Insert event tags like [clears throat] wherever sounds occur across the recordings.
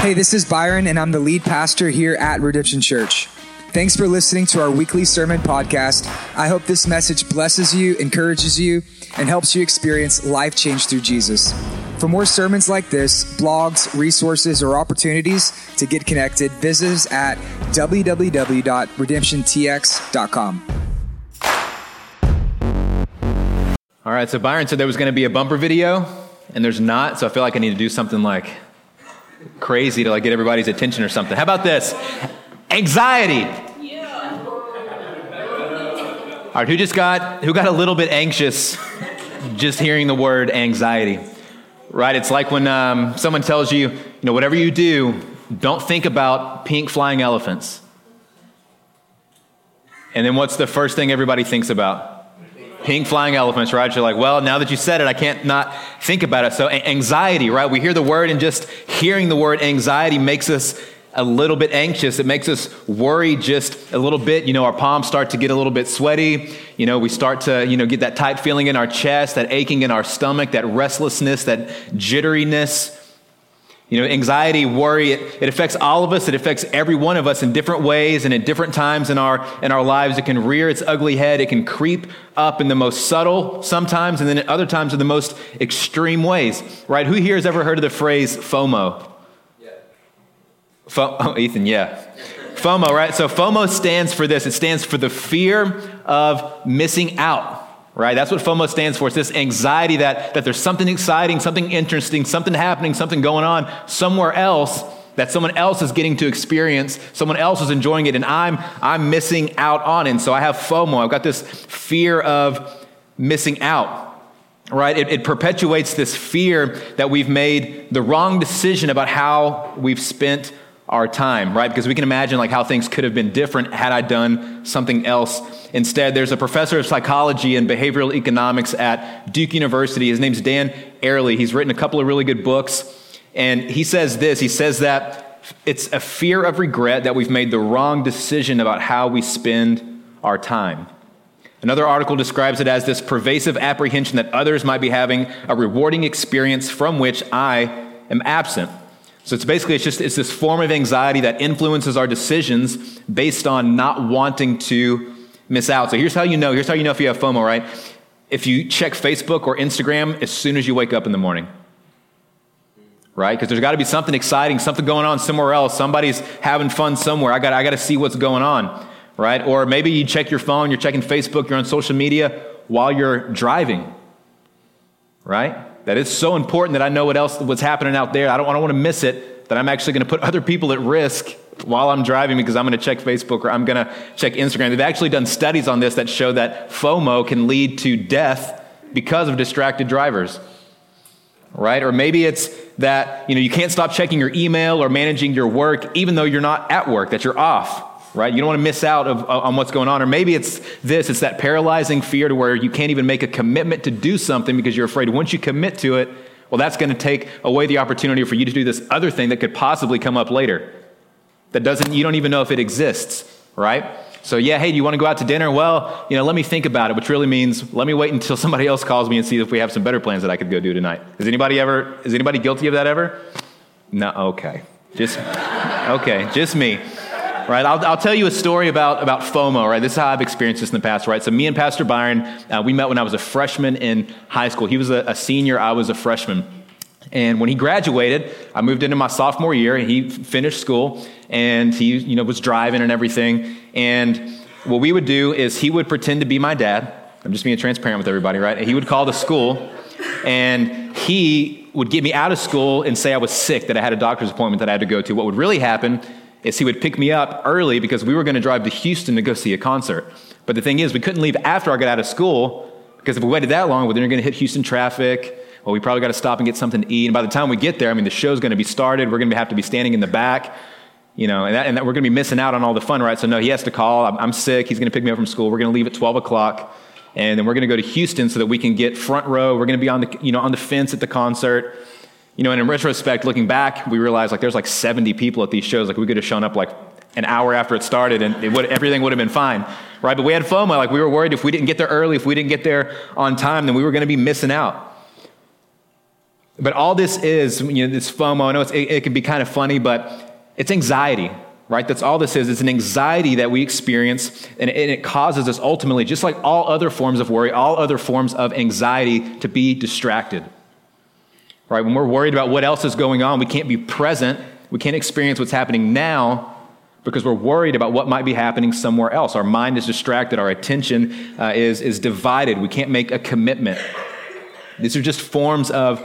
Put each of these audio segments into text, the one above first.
Hey, this is Byron, and I'm the lead pastor here at Redemption Church. Thanks for listening to our weekly sermon podcast. I hope this message blesses you, encourages you, and helps you experience life change through Jesus. For more sermons like this, blogs, resources, or opportunities to get connected, visit us at www.redemptiontx.com. All right, so Byron said there was going to be a bumper video, and there's not, so I feel like I need to do something like crazy to like get everybody's attention or something. How about this? Anxiety. All right, who just got who got a little bit anxious just hearing the word anxiety? Right, it's like when um, someone tells you, you know, whatever you do, don't think about pink flying elephants. And then what's the first thing everybody thinks about? Pink flying elephants, right? You're like, well, now that you said it, I can't not think about it. So, anxiety, right? We hear the word, and just hearing the word anxiety makes us a little bit anxious. It makes us worry just a little bit. You know, our palms start to get a little bit sweaty. You know, we start to, you know, get that tight feeling in our chest, that aching in our stomach, that restlessness, that jitteriness. You know, anxiety, worry, it, it, affects all of us. It affects every one of us in different ways and at different times in our, in our lives. It can rear its ugly head. It can creep up in the most subtle sometimes, and then at other times in the most extreme ways, right? Who here has ever heard of the phrase FOMO? Yeah. Fo- [laughs] oh, Ethan, yeah. FOMO, right? So FOMO stands for this. It stands for the fear of missing out right? That's what FOMO stands for. It's this anxiety that, that there's something exciting, something interesting, something happening, something going on somewhere else that someone else is getting to experience, someone else is enjoying it, and I'm, I'm missing out on it. And so I have FOMO. I've got this fear of missing out, right? It, it perpetuates this fear that we've made the wrong decision about how we've spent our time, right? Because we can imagine like how things could have been different had I done something else instead. There's a professor of psychology and behavioral economics at Duke University. His name's Dan Ariely. He's written a couple of really good books. And he says this he says that it's a fear of regret that we've made the wrong decision about how we spend our time. Another article describes it as this pervasive apprehension that others might be having a rewarding experience from which I am absent. So it's basically it's just it's this form of anxiety that influences our decisions based on not wanting to miss out. So here's how you know. Here's how you know if you have FOMO, right? If you check Facebook or Instagram as soon as you wake up in the morning. Right? Because there's got to be something exciting, something going on somewhere else. Somebody's having fun somewhere. I got I got to see what's going on, right? Or maybe you check your phone, you're checking Facebook, you're on social media while you're driving. Right? That it's so important that I know what else what's happening out there. I don't, I don't want to miss it. That I'm actually going to put [laughs] other people at risk while I'm driving because I'm going to check Facebook or I'm going to check Instagram. They've actually done studies on this that show that FOMO can lead to death because of distracted drivers. Right? Or maybe it's that you know you can't stop checking your email or managing your work even though you're not at work, that you're off right? You don't want to miss out of, uh, on what's going on. Or maybe it's this it's that paralyzing fear to where you can't even make a commitment to do something because you're afraid once you commit to it, well, that's going to take away the opportunity for you to do this other thing that could possibly come up later. That doesn't, you don't even know if it exists, right? So, yeah, hey, do you want to go out to dinner? Well, you know, let me think about it, which really means let me wait until [laughs] somebody else calls me and see if we have some better plans that I could go do tonight. Is anybody ever, is anybody guilty of that ever? No, okay. Just, okay, just me right? I'll, I'll tell you a story about, about FOMO, right? This is how I've experienced this in the past, right? So, me and Pastor Byron, uh, we met when I was a freshman in high school. He was a, a senior, I was a freshman. And when he graduated, I moved into my sophomore year, and he finished school, and he, you know, was driving and everything. And what we would do is he would pretend to be my dad. I'm just being transparent with everybody, right? He would call the school, and he would get me out of school and say I was sick, that I had a doctor's appointment that I had to go to. What would really happen is he would pick me up early because we were going to drive to Houston to go see a concert. But the thing is, we couldn't leave after I got out of school because if we waited that long, well, then you're going to hit Houston traffic. Well, we probably got to stop and get something to eat. And by the time we get there, I mean, the show's going to be started. We're going to have to be standing in the back, you know, and, that, and that we're going to be missing out on all the fun, right? So, no, he has to call. I'm, I'm sick. He's going to pick me up from school. We're going to leave at 12 o'clock. And then we're going to go to Houston so that we can get front row. We're going to be on the, you know, on the fence at the concert. You know, and in retrospect, looking back, we realized like there's like 70 people at these shows. Like we could have shown up like an hour after it started and it would, everything would have been fine, right? But we had FOMO. Like we were worried if we didn't get there early, if we didn't get there on time, then we were going to be missing out. But all this is, you know, this FOMO, I know it, it can be kind of funny, but it's anxiety, right? That's all this is. It's an anxiety that we experience, and it, and it causes us ultimately, just like all other forms of worry, all other forms of anxiety, to be distracted. Right? When we're worried about what else is going on, we can't be present, we can't experience what's happening now because we're worried about what might be happening somewhere else. Our mind is distracted, our attention uh, is, is divided, we can't make a commitment. These are just forms of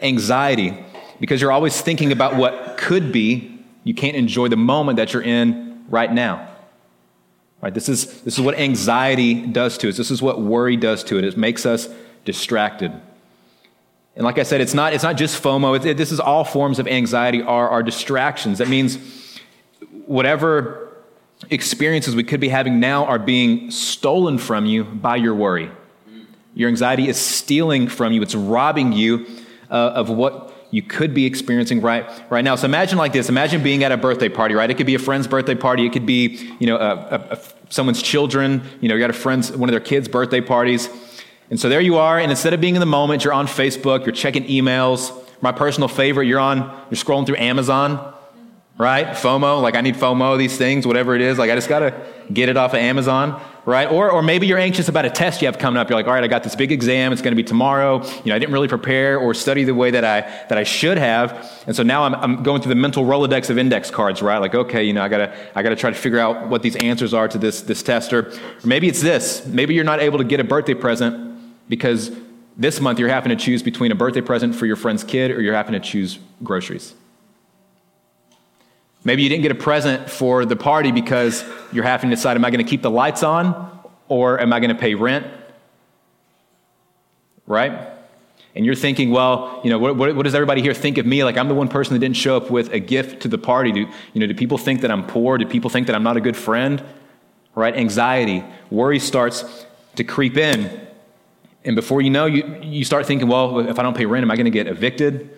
anxiety because you're always thinking about what could be. You can't enjoy the moment that you're in right now. Right? This is, this is what anxiety does to us. This is what worry does to it. It makes us distracted. And like I said, it's not, it's not just FOMO. It, this is all forms of anxiety are, are distractions. That means whatever experiences we could be having now are being stolen from you by your worry. Your anxiety is stealing from you, it's robbing you uh, of what you could be experiencing right, right now. So imagine like this imagine being at a birthday party, right? It could be a friend's birthday party, it could be you know, a, a, a, someone's children, you know, you got a friend's, one of their kids' birthday parties. And so there you are, and instead of being in the moment, you're on Facebook, you're checking emails. My personal favorite, you're on, you're scrolling through Amazon, right? FOMO, like I need FOMO, these things, whatever it is. Like I just got to get it off of Amazon, right? Or, or maybe you're anxious about a test you have coming up. You're like, all right, I got this big exam. It's to be tomorrow. You know, I didn't really prepare or study the way that I, that I should have. And so now I'm, I'm going through the mental Rolodex of index cards, right? Like, okay, you know, I got to, I got to try to figure out what these answers are to this, this test. Or, or maybe it's this. Maybe you're not able to get a birthday present because this month you're having to choose between a birthday present for your friend's kid or you're having to choose groceries. Maybe you didn't get a present for the party because you're having to decide am I going to keep the lights on or am I going to pay rent? Right? And you're thinking, well, you know, what, what, what, does everybody here think of me? Like I'm the one person that didn't show up with a gift to the party. Do, you know, do people think that I'm poor? Do people think that I'm not a good friend? Right? Anxiety, worry starts to creep in. And before you know, you, you start thinking, well, if I don't pay rent, am I going to get evicted?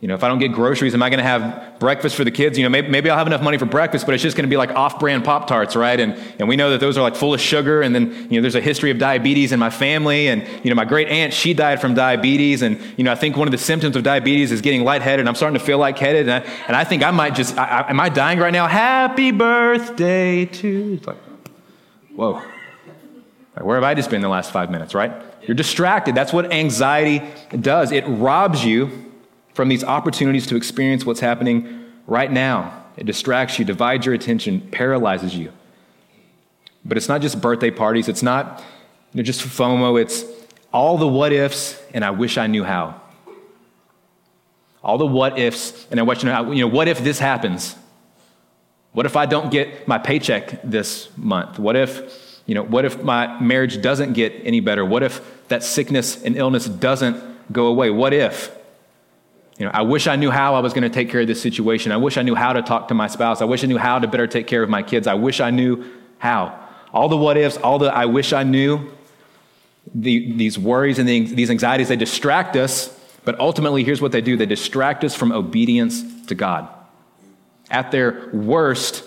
You know, if I don't get groceries, am I going to have breakfast for the kids? You know, maybe, maybe I'll have enough money for breakfast, but it's just going to be like off-brand Pop-Tarts, right? And, and we know that those are like full of sugar. And then, you know, there's a history of diabetes in my family. And, you know, my great aunt, she died from diabetes. And, you know, I think one of the symptoms of diabetes is getting lightheaded. And I'm starting to feel lightheaded. And I, and I think I might just, I, I, am I dying right now? Happy birthday to, like, whoa. Like, where have I just been the last five minutes, right? You're distracted. That's what anxiety does. It robs you from these opportunities to experience what's happening right now. It distracts you, divides your attention, paralyzes you. But it's not just birthday parties, it's not you know, just FOMO, it's all the what ifs, and I wish I knew how. All the what ifs, and I wish I knew how. You know, what if this happens? What if I don't get my paycheck this month? What if you know, what if my marriage doesn't get any better? What if that sickness and illness doesn't go away? What if? You know, I wish I knew how I was going to take care of this situation. I wish I knew how to talk to my spouse. I wish I knew how to better take care of my kids. I wish I knew how. All the what ifs, all the I wish I knew, the, these worries and the, these anxieties, they distract us, but ultimately, here's what they do they distract us from obedience to God. At their worst,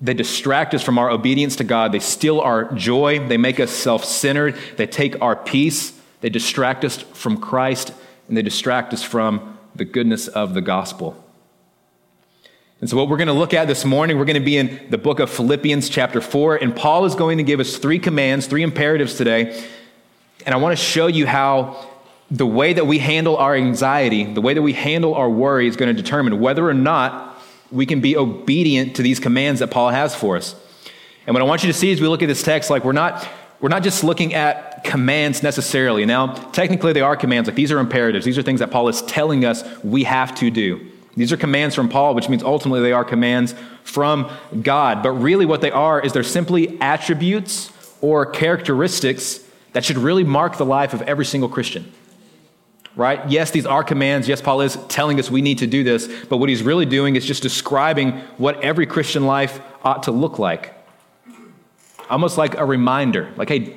they distract us from our obedience to God. They steal our joy. They make us self centered. They take our peace. They distract us from Christ, and they distract us from the goodness of the gospel. And so, what we're going to look at this morning, we're going to be in the book of Philippians, chapter 4. And Paul is going to give us three commands, three imperatives today. And I want to show you how the way that we handle our anxiety, the way that we handle our worry, is going to determine whether or not we can be obedient to these commands that Paul has for us. And what I want you to see as we look at this text, like we're not, we're not just looking at commands necessarily. Now, technically, they are commands. Like these are imperatives. These are things that Paul is telling us we have to do. These are commands from Paul, which means ultimately they are commands from God. But really, what they are is they're simply attributes or characteristics that should really mark the life of every single Christian right? Yes, these are commands. Yes, Paul is telling us we need to do this, but what he's really doing is just describing what every Christian life ought to look like. Almost like a reminder, like, hey,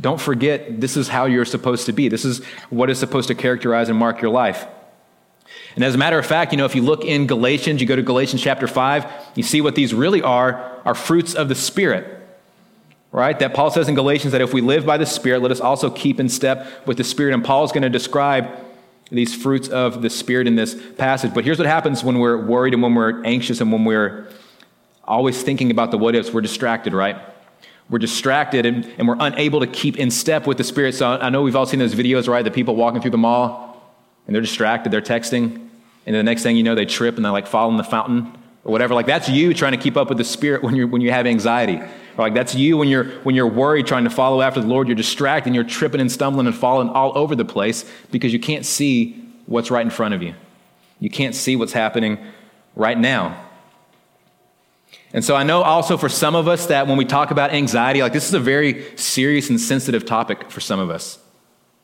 don't forget this is how you're supposed to be. This is what is supposed to characterize and mark your life. And as a matter of fact, you know, if you look in Galatians, you go to Galatians chapter 5, you see what these really are are fruits of the Spirit right? That Paul says in Galatians that if we live by the Spirit, let us also keep in step with the Spirit. And Paul is going to describe these fruits of the Spirit in this passage. But here's what happens when we're worried and when we're anxious and when we're always thinking about the what ifs. We're distracted, right? We're distracted and, and we're unable to keep in step with the Spirit. So I know we've all seen those videos, right? The people walking through the mall and they're distracted, they're texting, and the next thing you know, they trip and they like fall in the fountain or whatever. Like that's you trying to keep up with the Spirit when, you're, when you have anxiety. Like that's you when you're, when you're worried trying to follow after the Lord. You're distracted and you're tripping and stumbling and falling all over the place because you can't see what's right in front of you. You can't see what's happening right now. And so I know also for some of us that when we talk about anxiety, like this is a very serious and sensitive topic for some of us.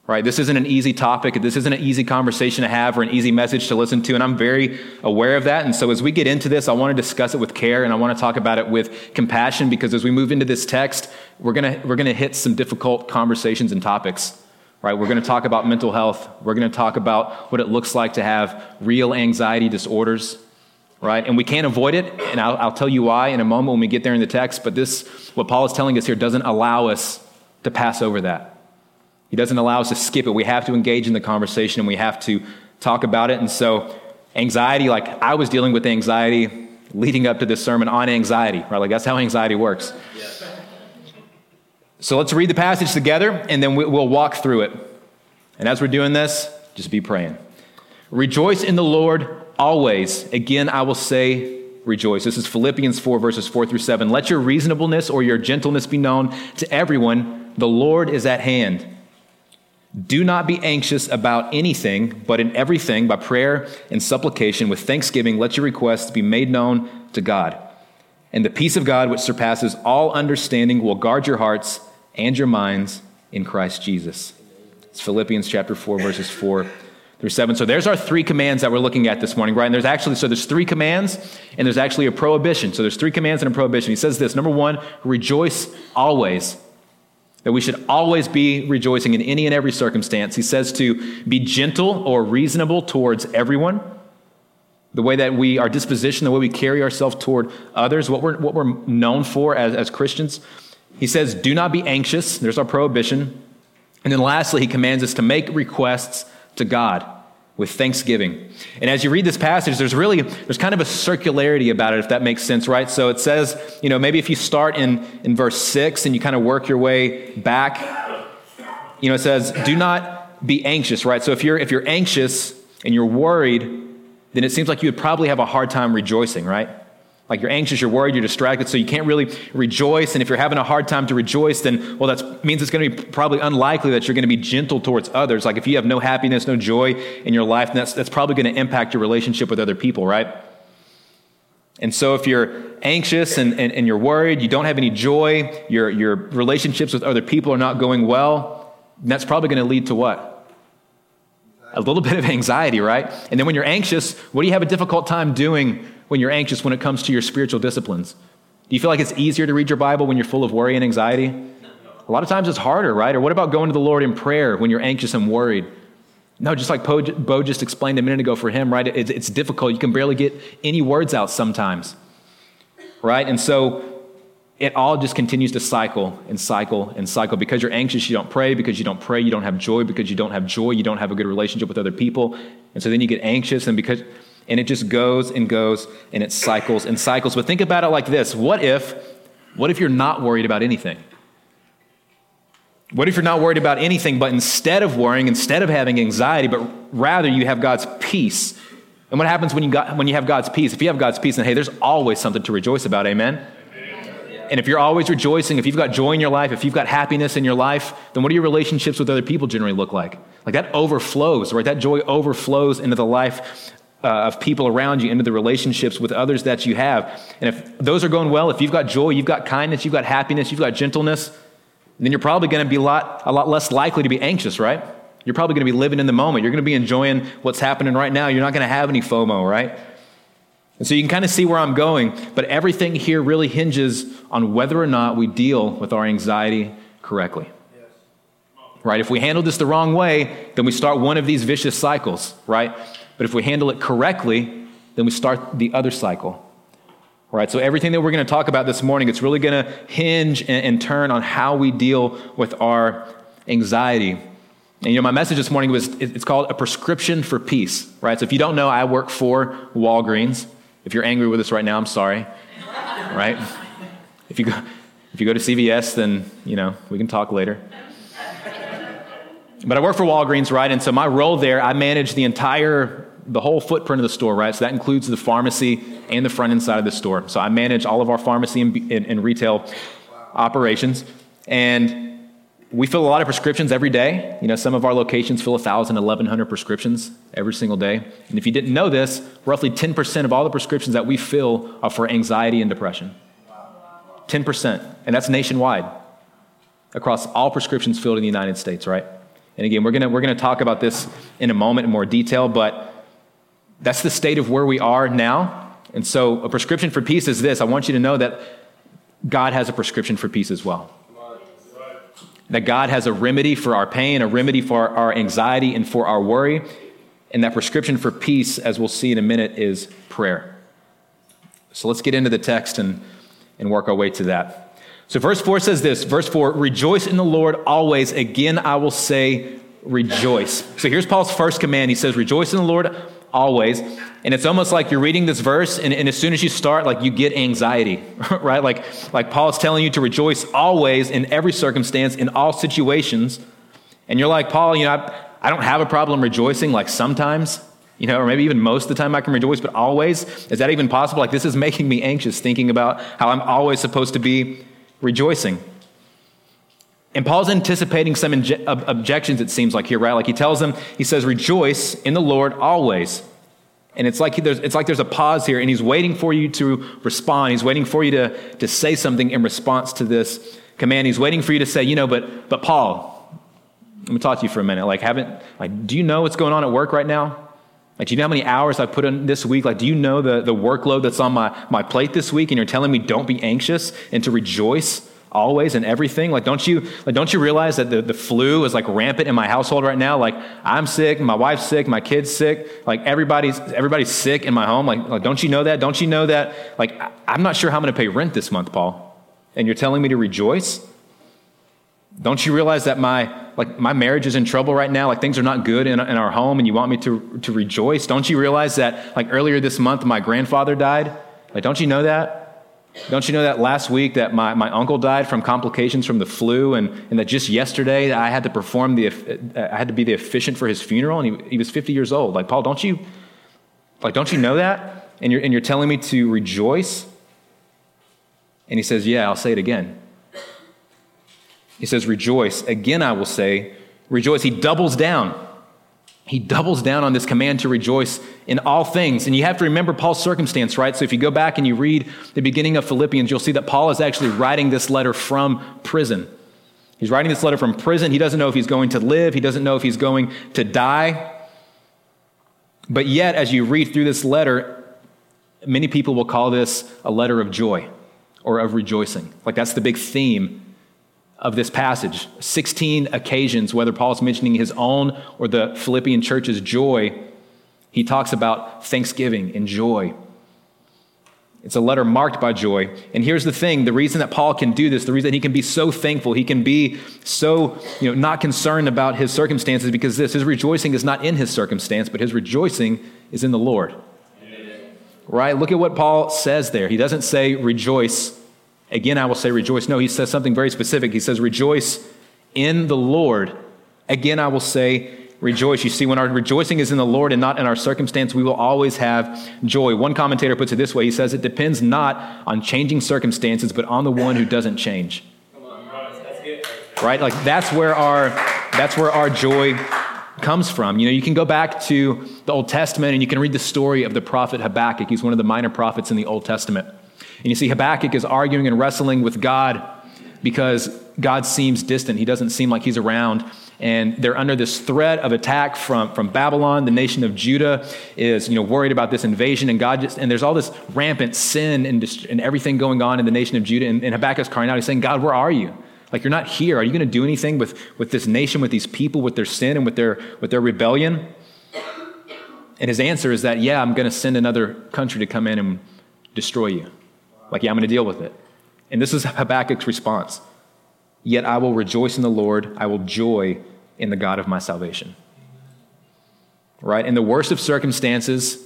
Right? This isn't an easy topic. This isn't an easy conversation to have or an easy message to listen to. And I'm very aware of that. And so as we get into this, I want to discuss it with care and I want to talk about it with compassion because as we move into this text, we're going to, we're going to hit some difficult conversations and topics. Right? We're going to talk about mental health. We're going to talk about what it looks like to have real anxiety disorders right? And we can't avoid it, and I'll, I'll, tell you why in a moment when we get there in the text, but this, what Paul is telling us here, doesn't allow us to pass over that. He doesn't allow us to skip it. We have to engage in the conversation and we have to talk about it. And so, anxiety, like I was dealing with anxiety leading up to this sermon on anxiety, right? Like that's how anxiety works. So, let's read the passage together and then we'll walk through it. And as we're doing this, just be praying. Rejoice in the Lord always. Again, I will say, rejoice. This is Philippians 4, verses 4 through 7. Let your reasonableness or your gentleness be known to everyone. The Lord is at hand. Do not be anxious about anything, but in everything, by prayer and supplication, with thanksgiving, let your requests be made known to God. And the peace of God, which surpasses all understanding, will guard your hearts and your minds in Christ Jesus. It's Philippians chapter 4, verses 4 through 7. So there's our three commands that we're looking at this morning, right? And there's actually, so there's three commands and there's actually a prohibition. So there's three commands and a prohibition. He says this number one, rejoice always that we should always be rejoicing in any and every circumstance. He says to be gentle or reasonable towards everyone. The way that we, our disposition, the way we carry ourselves toward others, what we're, what we're known for as, as Christians. He says, do not be anxious. There's our prohibition. And then lastly, he commands us to make requests to God with thanksgiving. And as you read this passage, there's really there's kind of a circularity about it, if that makes sense, right? So it says, you know, maybe if you start in, in verse six and you kind of work your way back, you know, it says, do not be anxious, right? So if you're if you're anxious and you're worried, then it seems like you would probably have a hard time rejoicing, right? Like you're anxious, you're worried, you're distracted, so you can't really rejoice. And if you're having a hard time to rejoice, then, well, that means it's going to be probably unlikely that you're going to be gentle towards others. Like if you have no happiness, no joy in your life, that's, that's probably going to impact your relationship with other people, right? And so if you're anxious and, and, and you're worried, you don't have any joy, your, your relationships with other people are not going well, that's probably going to lead to what? A little bit of anxiety, right? And then when you're anxious, what do you have a difficult time doing when you're anxious when it comes to your spiritual disciplines? Do you feel like it's easier to read your Bible when you're full of worry and anxiety? A lot of times it's harder, right? Or what about going to the Lord in prayer when you're anxious and worried? No, just like Bo just explained a minute ago for him, right? It's difficult. You can barely get any words out sometimes, right? And so it all just continues to cycle and cycle and cycle. Because you're anxious, you don't pray. Because you don't pray, you don't have joy. Because you don't have joy, you don't have a good relationship with other people. And so then you get anxious, and because and it just goes and goes and it cycles and cycles. But think about it like this what if, what if you're not worried about anything? What if you're not worried about anything, but instead of worrying, instead of having anxiety, but rather you have God's peace? And what happens when you, got, when you have God's peace? If you have God's peace, then hey, there's always something to rejoice about, amen? And if you're always rejoicing, if you've got joy in your life, if you've got happiness in your life, then what do your relationships with other people generally look like? Like that overflows, right? That joy overflows into the life uh, of people around you, into the relationships with others that you have. And if those are going well, if you've got joy, you've got kindness, you've got happiness, you've got gentleness, then you're probably going to be a lot, a lot less likely to be anxious, right? You're probably going to be living in the moment. You're going to be enjoying what's happening right now. You're not going to have any FOMO, right? And so you can kind of see where I'm going, but everything here really hinges on whether or not we deal with our anxiety correctly. Right? If we handle this the wrong way, then we start one of these vicious cycles, right? But if we handle it correctly, then we start the other cycle. Right? So everything that we're going to talk about this morning, it's really going to hinge and, and turn on how we deal with our anxiety. And you know, my message this morning was it's called a prescription for peace, right? So if you don't know, I work for Walgreens. If you're angry with us right now, I'm sorry, [laughs] right? If you go, if you go to CVS, then you know we can talk later. But I work for Walgreens, right? And so my role there, I manage the entire, the whole footprint of the store, right? So that includes the pharmacy and the front end side of the store. So I manage all of our pharmacy and, and, and retail operations. And we fill a lot of prescriptions every day. You know, some of our locations fill 1,000, 1,100 prescriptions every single day. And if you didn't know this, roughly 10% of all the prescriptions that we fill are for anxiety and depression. 10%. And that's nationwide across all prescriptions filled in the United States, right? And again, we're going to we're to talk about this in a moment in more detail, but that's the state of where we are now. And so, a prescription for peace is this I want you to know that God has a prescription for peace as well. That God has a remedy for our pain, a remedy for our anxiety, and for our worry. And that prescription for peace, as we'll see in a minute, is prayer. So let's get into the text and, and work our way to that. So, verse 4 says this Verse 4 Rejoice in the Lord always. Again, I will say, rejoice. So, here's Paul's first command. He says, Rejoice in the Lord always. And it's almost like you're reading this verse, and, and as soon as you start, like you get anxiety, [laughs] right? Like, like Paul is telling you to rejoice always in every circumstance, in all situations. And you're like, Paul, you know, I, I don't have a problem rejoicing, like sometimes you know, or maybe even most of the time I can rejoice, but always? Is that even possible? Like, this is [laughs] making me anxious thinking about how I'm always supposed to be rejoicing. And Paul's anticipating some inje- objections, it seems like here, right? Like he tells them, he says, Rejoice in the Lord always. And it's like, there's, it's like there's a pause here, and he's waiting for you to respond. He's waiting for you to, to say something in response to this command. He's waiting for you to say, you know, but, but Paul, let me talk to you for a minute. Like, haven't, like, do you know what's going on at work right now? Like, do you know how many hours I put in this week? Like, do you know the, the workload that's on my, my plate this week? And you're telling me don't be anxious and to rejoice always and everything? Like, don't you, like, don't you realize that the, the flu is like rampant in my household right now? Like, I'm sick, my wife's sick, my kid's sick, like everybody's, everybody's sick in my home. Like, like don't you know that? Don't you know that? Like, I'm not sure how I'm going to pay rent this month, Paul. And you're telling me to rejoice? Don't you realize that my like my marriage is in trouble right now? Like things are not good in, in our home, and you want me to to rejoice? Don't you realize that like earlier this month my grandfather died? Like don't you know that? Don't you know that last week that my, my uncle died from complications from the flu, and, and that just yesterday I had to perform the uh, I had to be the officiant for his funeral, and he, he was 50 years old. Like Paul, don't you like don't you know that? And you're and you're telling me to rejoice? And he says, Yeah, I'll say it again. He says, Rejoice. Again, I will say, Rejoice. He doubles down. He doubles down on this command to rejoice in all things. And you have to remember Paul's circumstance, right? So if you go back and you read the beginning of Philippians, you'll see that Paul is actually writing this letter from prison. He's writing this letter from prison. He doesn't know if he's going to live, he doesn't know if he's going to die. But yet, as you read through this letter, many people will call this a letter of joy or of rejoicing. Like that's the big theme of this passage 16 occasions, whether Paul's mentioning his own or the Philippian church's joy, he talks about thanksgiving and joy. It's a letter marked by joy. And here's the thing the reason that Paul can do this, the reason he can be so thankful, he can be so you know, not concerned about his circumstances, because this his rejoicing is not in his circumstance, but his rejoicing is in the Lord. Right? Look at what Paul says there. He doesn't say rejoice Again, I will say rejoice. No, he says something very specific. He says, rejoice in the Lord. Again, I will say rejoice. You see, when our rejoicing is in the Lord and not in our circumstance, we will always have joy. One commentator puts it this way he says, it depends not on changing circumstances, but on the one who doesn't change. Right? Like that's where our that's where our joy comes from. You know, you can go back to the Old Testament and you can read the story of the prophet Habakkuk. He's one of the minor prophets in the Old Testament. And you see, Habakkuk is arguing and wrestling with God because God seems distant. He doesn't seem like he's around. And they're under this threat of attack from, from Babylon. The nation of Judah is you know, worried about this invasion. And, God just, and there's all this rampant sin and, and everything going on in the nation of Judah. And, and Habakkuk's crying out. He's saying, God, where are you? Like, you're not here. Are you going to do anything with, with this nation, with these people, with their sin and with their, with their rebellion? And his answer is that, yeah, I'm going to send another country to come in and destroy you. Like, yeah, I'm going to deal with it. And this is Habakkuk's response. Yet I will rejoice in the Lord, I will joy in the God of my salvation. Right? In the worst of circumstances,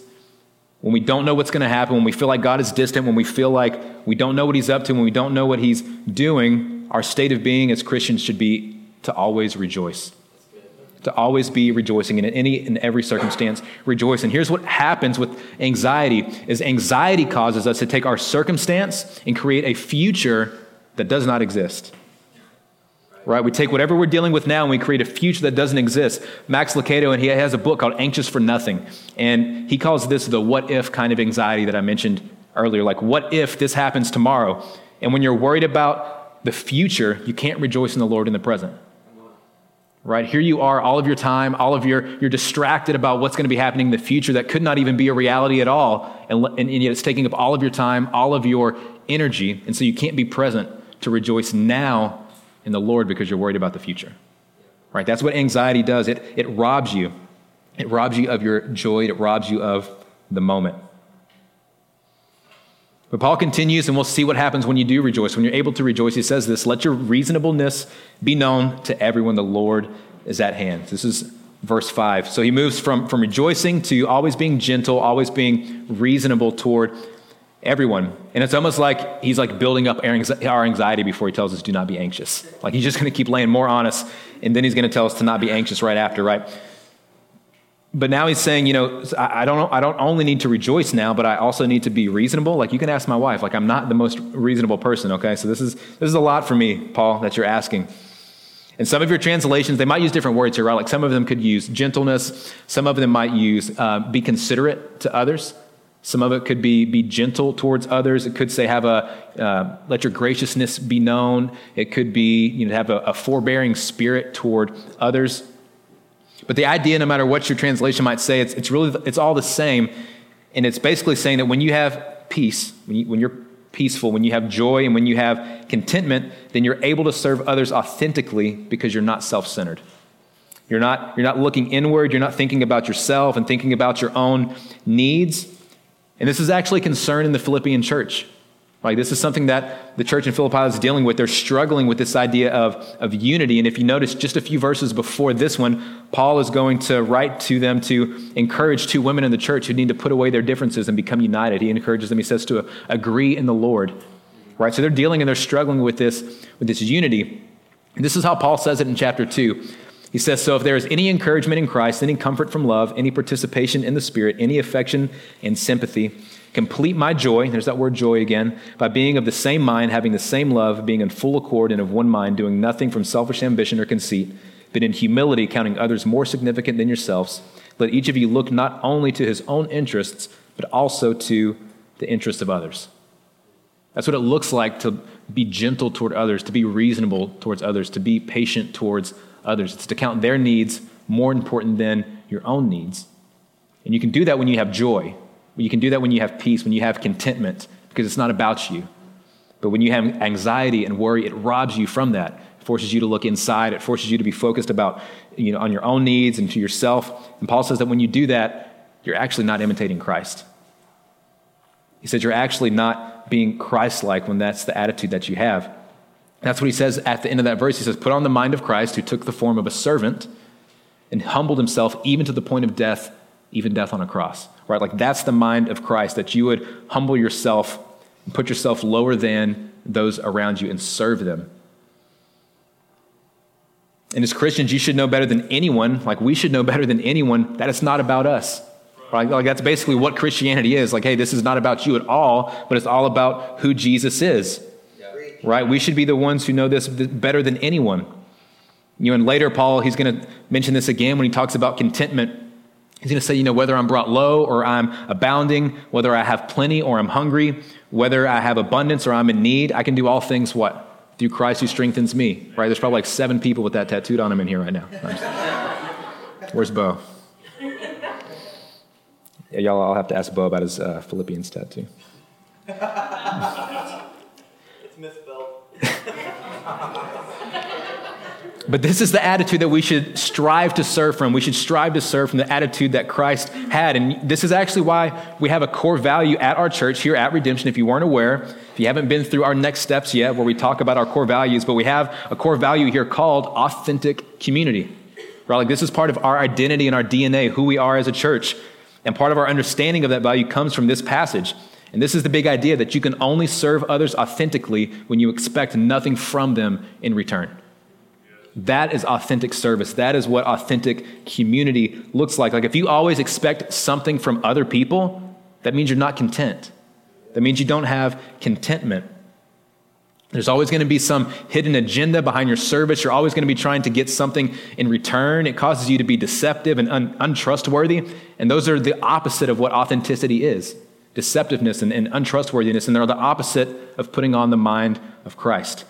when we don't know what's going to happen, when we feel like God is distant, when we feel like we don't know what He's up to, when we don't know what He's doing, our state of being as Christians should be to always rejoice. To always be rejoicing in any and every circumstance, rejoice. And here's what happens with anxiety is anxiety causes us to take our circumstance and create a future that does not exist right? We take whatever we're dealing with now and we create a future that doesn't exist. Max Lucado, and he has a book called Anxious for Nothing. And he calls this the what if kind of anxiety that I mentioned earlier. Like, what if this happens tomorrow? And when you're worried about the future, you can't rejoice in the Lord in the present. Right? Here you are, all of your time, all of your, you're distracted about what's going to be happening in the future that could not even be a reality at all. And, and, and yet it's taking up all of your time, all of your energy. And so you can't be present to rejoice now in the Lord because you're worried about the future. Right? That's what anxiety does. It, it robs you. It robs you of your joy. It robs you of the moment. But Paul continues, and we'll see what happens when you do rejoice. When you're able to rejoice, he says this let your reasonableness be known to everyone. The Lord is at hand. This is verse 5. So he moves from, from rejoicing to always being gentle, always being reasonable toward everyone. And it's almost like he's like building up our anxiety before he tells us, do not be anxious. Like he's just going to keep laying more on us, and then he's going to tell us to not be anxious right after, right? But now he's saying, you know, I don't, I don't only need to rejoice now, but I also need to be reasonable. Like you can ask my wife, like I'm not the most reasonable person, okay? So this is, this is a lot for me, Paul, that you're asking. And some of your translations, they might use different words here, right? Like some of them could use gentleness. Some of them might use uh, be considerate to others. Some of it could be be gentle towards others. It could say have a uh, let your graciousness be known. It could be you know have a, a forbearing spirit toward others. But the idea, no matter what your translation might say, it's, it's really it's all the same, and it's basically saying that when you have peace, when, you, when you're peaceful, when you have joy, and when you have contentment, then you're able to serve others authentically because you're not self-centered. You're not, you're not looking inward. You're not thinking about yourself and thinking about your own needs. And this is actually a concern in the Philippian church. Like this is something that the church in Philippi is dealing with. They're struggling with this idea of, of unity. And if you notice just a few verses before this one, Paul is going to write to them to encourage two women in the church who need to put away their differences and become united. He encourages them, he says, to agree in the Lord. Right? So they're dealing and they're struggling with this, with this unity. And this is how Paul says it in chapter 2. He says, So if there is any encouragement in Christ, any comfort from love, any participation in the Spirit, any affection and sympathy, complete my joy, there's that word joy again, by being of the same mind, having the same love, being in full accord and of one mind, doing nothing from selfish ambition or conceit, but in humility counting others more significant than yourselves. Let each of you look not only to his own interests, but also to the interests of others. That's what it looks like to be gentle toward others, to be reasonable towards others, to be patient towards others. It's to count their needs more important than your own needs. And you can do that when you have joy. You can do that when you have peace, when you have contentment, because it's not about you. But when you have anxiety and worry, it robs you from that. It forces you to look inside. It forces you to be focused about, you know, on your own needs and to yourself. And Paul says that when you do that, you're actually not imitating Christ. He says you're actually not being Christ like when that's the attitude that you have. That's what he says at the end of that verse. He says, Put on the mind of Christ, who took the form of a servant and humbled himself even to the point of death, even death on a cross. Right? Like that's the mind of Christ, that you would humble yourself and put yourself lower than those around you and serve them. And as Christians, you should know better than anyone, like we should know better than anyone, that it's not about us. Right? Like that's basically what Christianity is. Like, hey, this is not about you at all, but it's all about who Jesus is right? We should be the ones who know this better than anyone. You know, and later, Paul, he's going to mention this again when he talks about contentment. He's going to say, you know, whether I'm brought low or I'm abounding, whether I have plenty or I'm hungry, whether I have abundance or I'm in need, I can do all things what? Through Christ who strengthens me, right? There's probably like seven people with that tattooed on them in here right now. Where's Bo? Yeah, y'all, I'll have to ask Bo about his uh, Philippians tattoo. But this is the attitude that we should strive to serve from. We should strive to serve from the attitude that Christ had. And this is actually why we have a core value at our church here at Redemption. If you weren't aware, if you haven't been through our next steps yet, where we talk about our core values, but we have a core value here called authentic community. right? Like this is part of our identity and our DNA, who we are as a church. And part of our understanding of that value comes from this passage. And this is the big idea that you can only serve others authentically when you expect nothing from them in return. That is authentic service. That is what authentic community looks like. Like if you always expect something from other people, that means you're not content. That means you don't have contentment. There's always going to be some hidden agenda behind your service. You're always going to be trying to get something in return. It causes you to be deceptive and un- untrustworthy. And those are the opposite of what authenticity is deceptiveness and, and untrustworthiness. And they're the opposite of putting on the mind of Christ.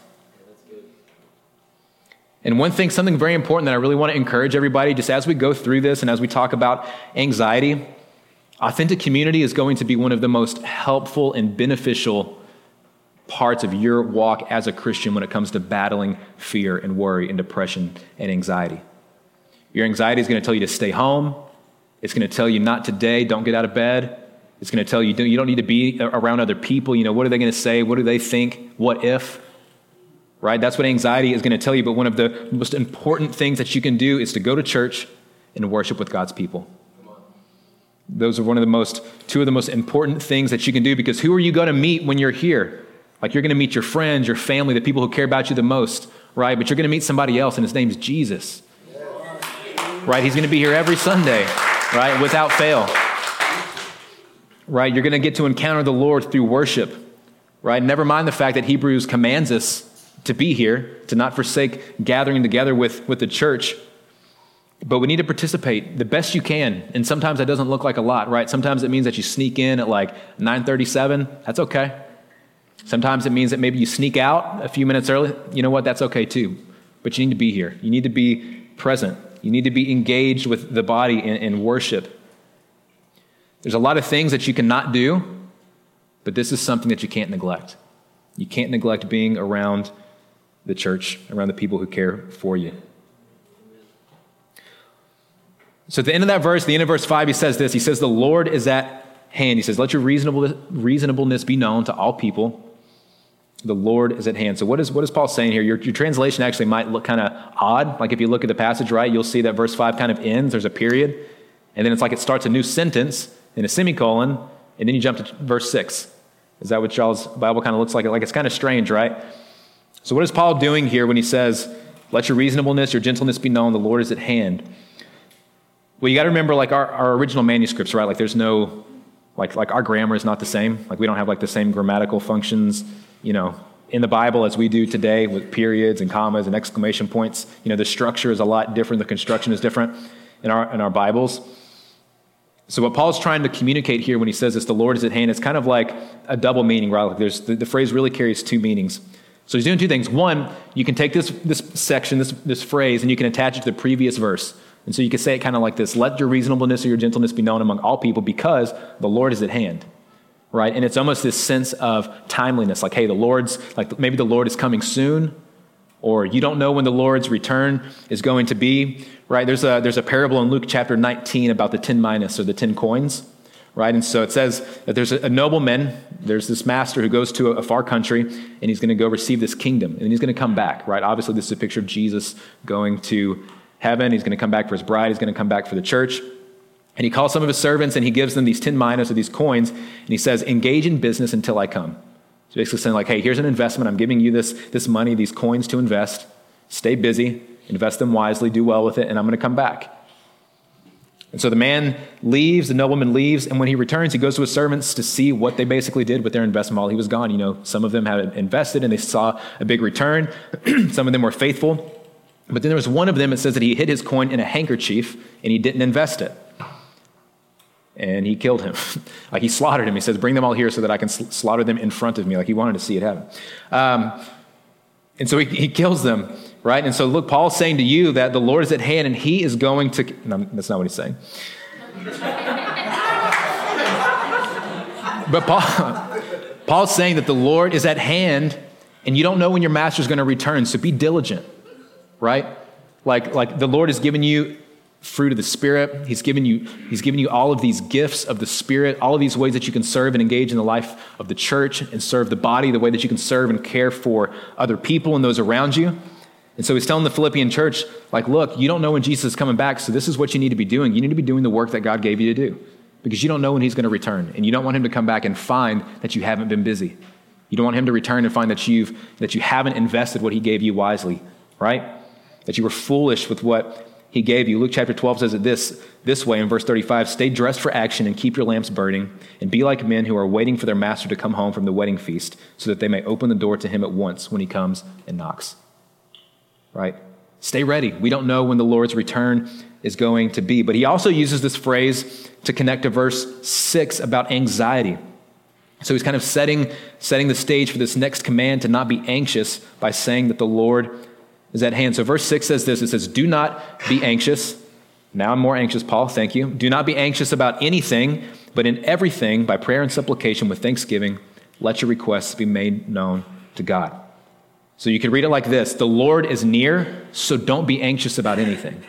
And one thing, something very important that I really want to encourage everybody, just as we go through this and as we talk about anxiety, authentic community is going to be one of the most helpful and beneficial parts of your walk as a Christian when it comes to battling fear and worry and depression and anxiety. Your anxiety is going to tell you to stay home. It's going to tell you not today, don't get out of bed. It's going to tell you you don't need to be around other people. You know, what are they going to say? What do they think? What if? Right? That's what anxiety is going to tell you. But one of the most important things that you can do is to go to church and worship with God's people. Those are one of the most, two of the most important things that you can do because who are you going to meet when you're here? Like you're going to meet your friends, your family, the people who care about you the most, right? But you're going to meet somebody else, and his name's Jesus. Right? He's going to be here every Sunday, right? Without fail. Right? You're going to get to encounter the Lord through worship, right? Never mind the fact that Hebrews commands us to be here, to not forsake gathering together with, with the church. But we need to participate the best you can. And sometimes that doesn't look like a lot, right? Sometimes it means that you sneak in at like 937. That's okay. Sometimes it means that maybe you sneak out a few minutes early. You know what? That's okay too. But you need to be here. You need to be present. You need to be engaged with the body in, in worship. There's a lot of things that you cannot do, but this is something that you can't neglect. You can't neglect being around the church, around the people who care for you. So at the end of that verse, the end of verse 5, he says this. He says, The Lord is at hand. He says, Let your reasonableness be known to all people the Lord is at hand. So, what is, what is Paul saying here? Your, your translation actually might look kind of odd. Like, if you look at the passage, right, you'll see that verse 5 kind of ends. There's a period. And then it's like it starts a new sentence in a semicolon. And then you jump to verse 6. Is that what y'all's Bible kind of looks like? Like, it's kind of strange, right? So, what is Paul doing here when he says, Let your reasonableness, your gentleness be known, the Lord is at hand? Well, you got to remember, like, our, our original manuscripts, right? Like, there's no, like, like, our grammar is not the same. Like, we don't have, like, the same grammatical functions you know, in the Bible as we do today with periods and commas and exclamation points. You know, the structure is a lot different, the construction is different in our, in our Bibles. So, what Paul's trying to communicate here when he says this, the Lord is at hand, it's kind of like a double meaning, right? Like there's, the, the phrase really carries two meanings. So, he's doing two things. One, you can take this, this section, this, this phrase, and you can attach it to the previous verse. And so you can say it kind of like this Let your reasonableness or your gentleness be known among all people because the Lord is at hand right? And it's almost this sense of timeliness, like, hey, the Lord's, like maybe the Lord is coming soon, or you don't know when the Lord's return is going to be, right? There's a, there's a parable in Luke chapter 19 about the 10 minas or the 10 coins, right? And so it says that there's a, a nobleman, there's this master who goes to a, a far country, and he's going to go receive this kingdom, and he's going to come back, right? Obviously, this is a picture of Jesus going to heaven. He's going to come back for his bride, he's going to come back for the church. And he calls some of his servants and he gives them these 10 minas or these coins. And he says, engage in business until I come. Basically saying, like, hey, here's an investment. I'm giving you this, this money, these coins to invest. Stay busy, invest them wisely, do well with it, and I'm going to come back. And so the man leaves, the nobleman leaves, and when he returns, he goes to his servants to see what they basically did with their investment while he was gone. You know, some of them had invested and they saw a big return, [clears throat] some of them were faithful. But then there was one of them, that says that he hid his coin in a handkerchief and he didn't invest it and he killed him. [laughs] like he slaughtered him. He says, Bring them all here so that I can sl- slaughter them in front of me. Like he wanted to see it happen. Um, and so he, he kills them, right? And so look, Paul's saying to you that the Lord is at hand and he is going to. No, that's not what he's saying. but Paul, [laughs] Paul's saying that the Lord is at hand and you don't know when your master is going to return. So be diligent, right? Like, like the Lord has given you fruit of the Spirit. He's given you, he's given you all of these gifts of the Spirit, all of these ways that you can serve and engage in the life of the church and serve the body, the way that you can serve and care for other people and those around you. And so he's telling the Philippian church, like, look, you don't know when Jesus is coming back, so this is what you need to be doing. You need to be doing the work that God gave you to do because you don't know when he's going to return. And you don't want him to come back and find that you haven't been busy. You don't want him to return and find that, you've, that you haven't invested what he gave you wisely, right? That you were foolish with what he gave you. Luke chapter 12 says it this, this way in verse 35 Stay dressed for action and keep your lamps burning, and be like men who are waiting for their master to come home from the wedding feast, so that they may open the door to him at once when he comes and knocks. Right? Stay ready. We don't know when the Lord's return is going to be. But he also uses this phrase to connect to verse 6 about anxiety. So he's kind of setting, setting the stage for this next command to not be anxious by saying that the Lord is at hand. So verse 6 says this it says, Do not be anxious. Now I'm more anxious, Paul, thank you. Do not be anxious about anything, but in everything, by prayer and supplication with thanksgiving, let your requests be made known to God. So you could read it like this The Lord is near, so don't be anxious about anything.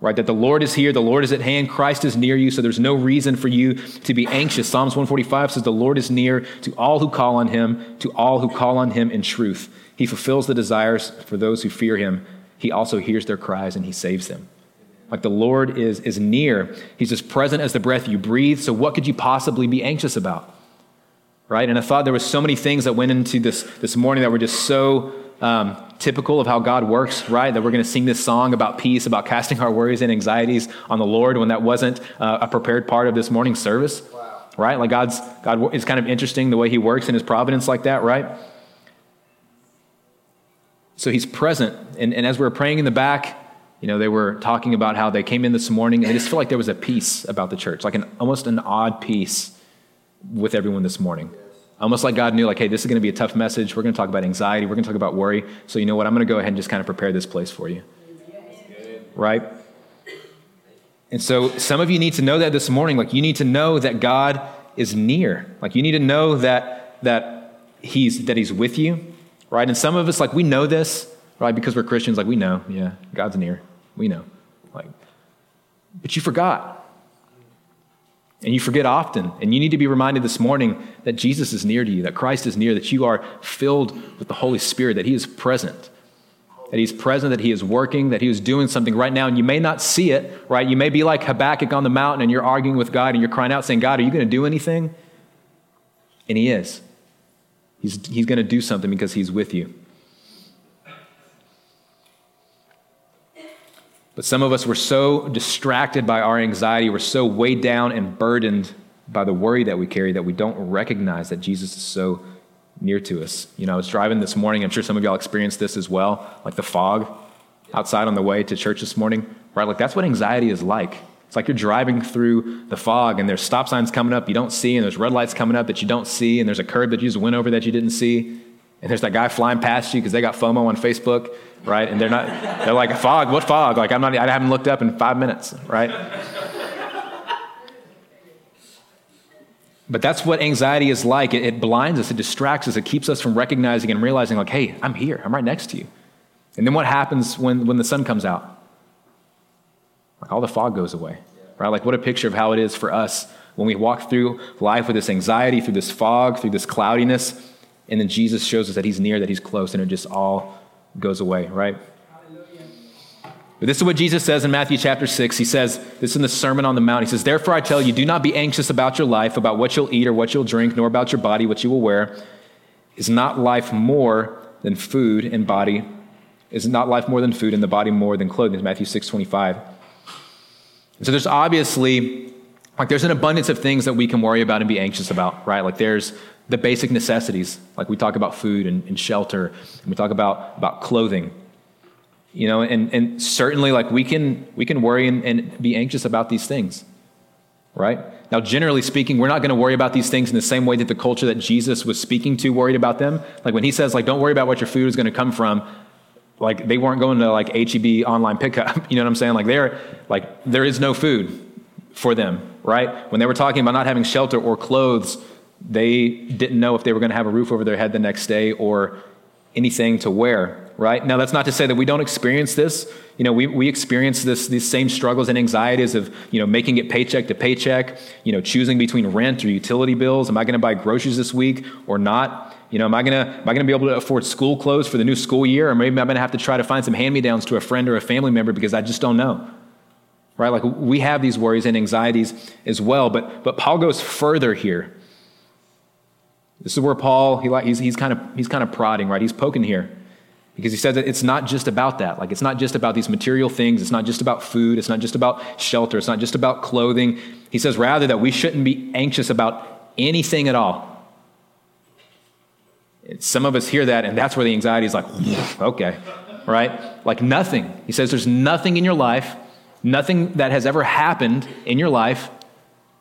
Right? That the Lord is here, the Lord is at hand, Christ is near you, so there's no reason for you to be anxious. Psalms 145 says, The Lord is near to all who call on him, to all who call on him in truth. He fulfills the desires for those who fear him. He also hears their cries and he saves them. Like the Lord is, is near. He's as present as the breath you breathe. So, what could you possibly be anxious about? Right? And I thought there was so many things that went into this this morning that were just so um, typical of how God works, right? That we're going to sing this song about peace, about casting our worries and anxieties on the Lord when that wasn't uh, a prepared part of this morning's service, wow. right? Like God's God is kind of interesting the way He works in His providence like that, right? So he's present. And, and as we were praying in the back, you know, they were talking about how they came in this morning and they just felt like there was a peace about the church, like an almost an odd peace with everyone this morning. Almost like God knew, like, hey, this is going to be a tough message. We're going to talk about anxiety. We're going to talk about worry. So, you know what? I'm going to go ahead and just kind of prepare this place for you. Right? And so, some of you need to know that this morning. Like, you need to know that God is near. Like, you need to know that, that, he's, that He's with you right? And some of us, like, we know this, right? Because we're Christians, like, we know, yeah, God's near. We know. Like, but you forgot. And you forget often. And you need to be reminded this morning that Jesus is near to you, that Christ is near, that you are filled with the Holy Spirit, that He is present. That he's present, that he is working, that he is doing something right now, and you may not see it, right? You may be like Habakkuk on the mountain and you're arguing with God and you're crying out saying, God, are you going to do anything? And he is. He's, he's going to do something because he's with you. But some of us were so distracted by our anxiety, we're so weighed down and burdened by the worry that we carry that we don't recognize that Jesus is so near to us. You know, I was driving this morning, I'm sure some of y'all experienced this as well, like the fog outside on the way to church this morning, right? Like that's what anxiety is like. It's like you're driving through the fog and there's stop signs coming up you don't see, and there's red lights coming up that you don't see, and there's a curb that you just went over that you didn't see. And there's that guy flying past you because they got FOMO on Facebook, right? And they're not, they're like, fog, what fog? Like, I'm not, I haven't looked up in five minutes, right? But that's what anxiety is like. It, it, blinds us, it distracts us, it keeps us from recognizing and realizing, like, hey, I'm here, I'm right next to you. And then what happens when, when the sun comes out? Like all the fog goes away, right? Like what a picture of how it is for us when we walk through life with this anxiety, through this fog, through this cloudiness, and then Jesus shows us that He's near, that He's close, and it just all goes away, right? But this is what Jesus says in Matthew chapter 6. He says, this in the Sermon on the Mount. He says, Therefore I tell you, do not be anxious about your life, about what you'll eat or what you'll drink, nor about your body, what you will wear. Is not life more than food and body? Is not life more than food and the body more than clothing? Matthew 6 25. So there's obviously, like, there's an abundance of things that we can worry about and be anxious about, right? Like, there's the basic necessities, like we talk about food and, and shelter, and we talk about, about clothing, you know, and, and certainly, like, we can, we can worry and, and be anxious about these things, right? Now, generally speaking, we're not going to worry about these things in the same way that the culture that Jesus was speaking to worried about them. Like when he says, like, don't worry about what your food is going to come from, like they weren't going to like HEB online pickup. [laughs] You know what I'm saying? Like they're like there is no food for them, right? When they were talking about not having shelter or clothes, they didn't know if they were going to have a roof over their head the next day or anything to wear. right? Now, that's not to say that we don't experience this. You know, we, we experience this, these same struggles and anxieties of, you know, making it paycheck to paycheck, you know, choosing between rent or utility bills. Am I going to buy groceries this week or not? You know, am I to am I to be able to afford school clothes for the new school year? Or maybe I'm to have to try to find some hand-me-downs to a friend or a family member because I just don't know. Right? Like we have these worries and anxieties as well. But, but Paul goes further here. This is where Paul, he, he's, he's, kind of, he's kind of prodding, right? He's poking here. Because he says that it's not just about that. Like, it's not just about these material things. It's not just about food. It's not just about shelter. It's not just about clothing. He says, rather, that we shouldn't be anxious about anything at all. Some of us hear that, and that's where the anxiety is like, okay, right? Like nothing. He says, there's nothing in your life, nothing that has ever happened in your life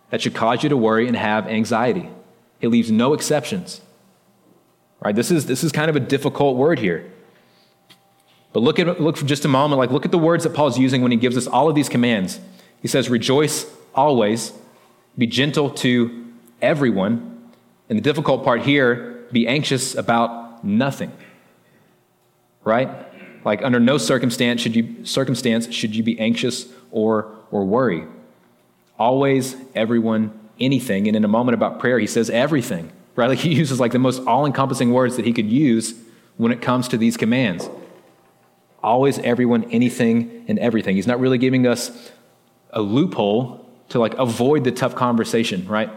that should cause you to worry and have anxiety. He leaves no exceptions. Right? This is, this is kind of a difficult word here. But look at look for just a moment, like look at the words that Paul's using when he gives us all of these commands. He says, rejoice always, be gentle to everyone. And the difficult part here, be anxious about nothing. Right? Like under no circumstance should you circumstance should you be anxious or or worry. Always, everyone, anything. And in a moment about prayer, he says everything. Right? [laughs] Like he uses like the most all-encompassing words that he could use when it comes to these commands always, everyone, anything, and everything. He's not really giving us a loophole to like avoid the tough conversation, right?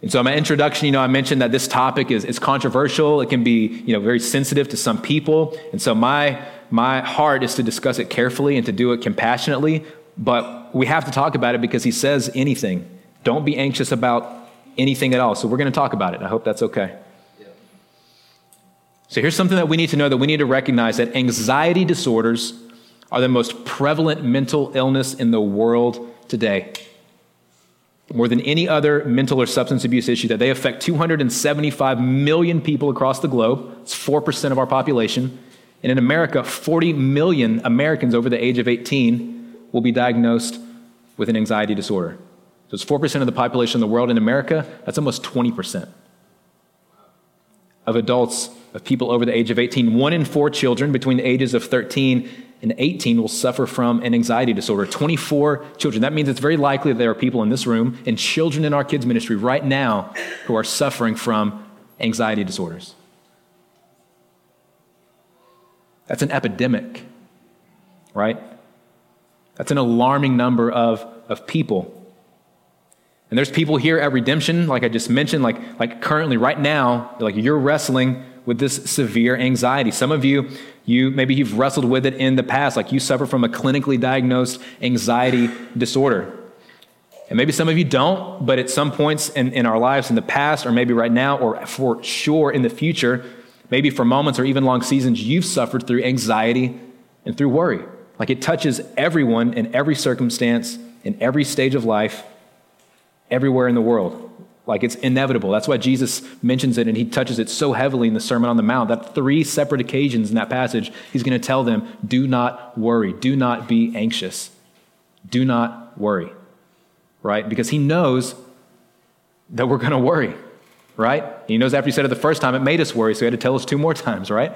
And so, in my introduction, you know, I mentioned that this topic is, is controversial. It can be, you know, very sensitive to some people. And so, my, my heart is to discuss it carefully and to do it compassionately. But we have to talk about it because he says anything. Don't be anxious about anything at all. So, we're going to talk about it. I hope that's okay. So here's something that we need to know that we need to recognize that anxiety disorders are the most prevalent mental illness in the world today. More than any other mental or substance abuse issue, that they affect 275 million people across the globe. It's 4% of our population. And in America, 40 million Americans over the age of 18 will be diagnosed with an anxiety disorder. So it's 4% of the population of the world. In America, that's almost 20% of adults of people over the age of 18. One in four children between the ages of 13 and 18 will suffer from an anxiety disorder. 24 children. That means it's very likely that there are people in this room and children in our kids' ministry right now who are suffering from anxiety disorders. That's an epidemic, right? That's an alarming number of, of people. And there's people here at Redemption, like I just mentioned, like, like currently, right now, like you're wrestling with this severe anxiety. Some of you, you maybe you've wrestled with it in the past, like you suffer from a clinically diagnosed anxiety disorder. And maybe some of you don't, but at some points in, in our lives in the past, or maybe right now, or for sure in the future, maybe for moments or even long seasons, you've suffered through anxiety and through worry. Like it touches everyone in every circumstance, in every stage of life, everywhere in the world. Like it's inevitable. That's why Jesus mentions it and he touches it so heavily in the Sermon on the Mount that three separate occasions in that passage, he's going to tell them, do not worry. Do not be anxious. Do not worry. Right? Because he knows that we're going to worry. Right? He knows after he said it the first time, it made us worry, so he had to tell us two more times, right?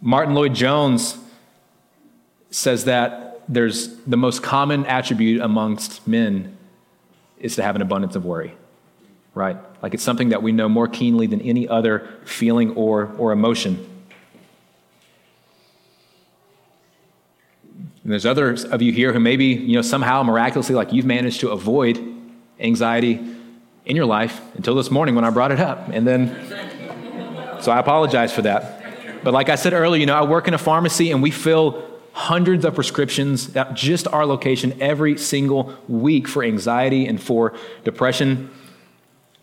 Martyn Lloyd-Jones says that there's the most common attribute amongst men is to have an abundance of worry, right? Like it's something that we know more keenly than any other feeling or, or emotion. And there's others of you here who maybe, you know, somehow miraculously, like you've managed to avoid anxiety in your life until this morning when I brought it up. And then, so I apologize for that. But like I said earlier, you know, I work in a pharmacy and we fill hundreds of prescriptions at just our location every single week for anxiety and for depression.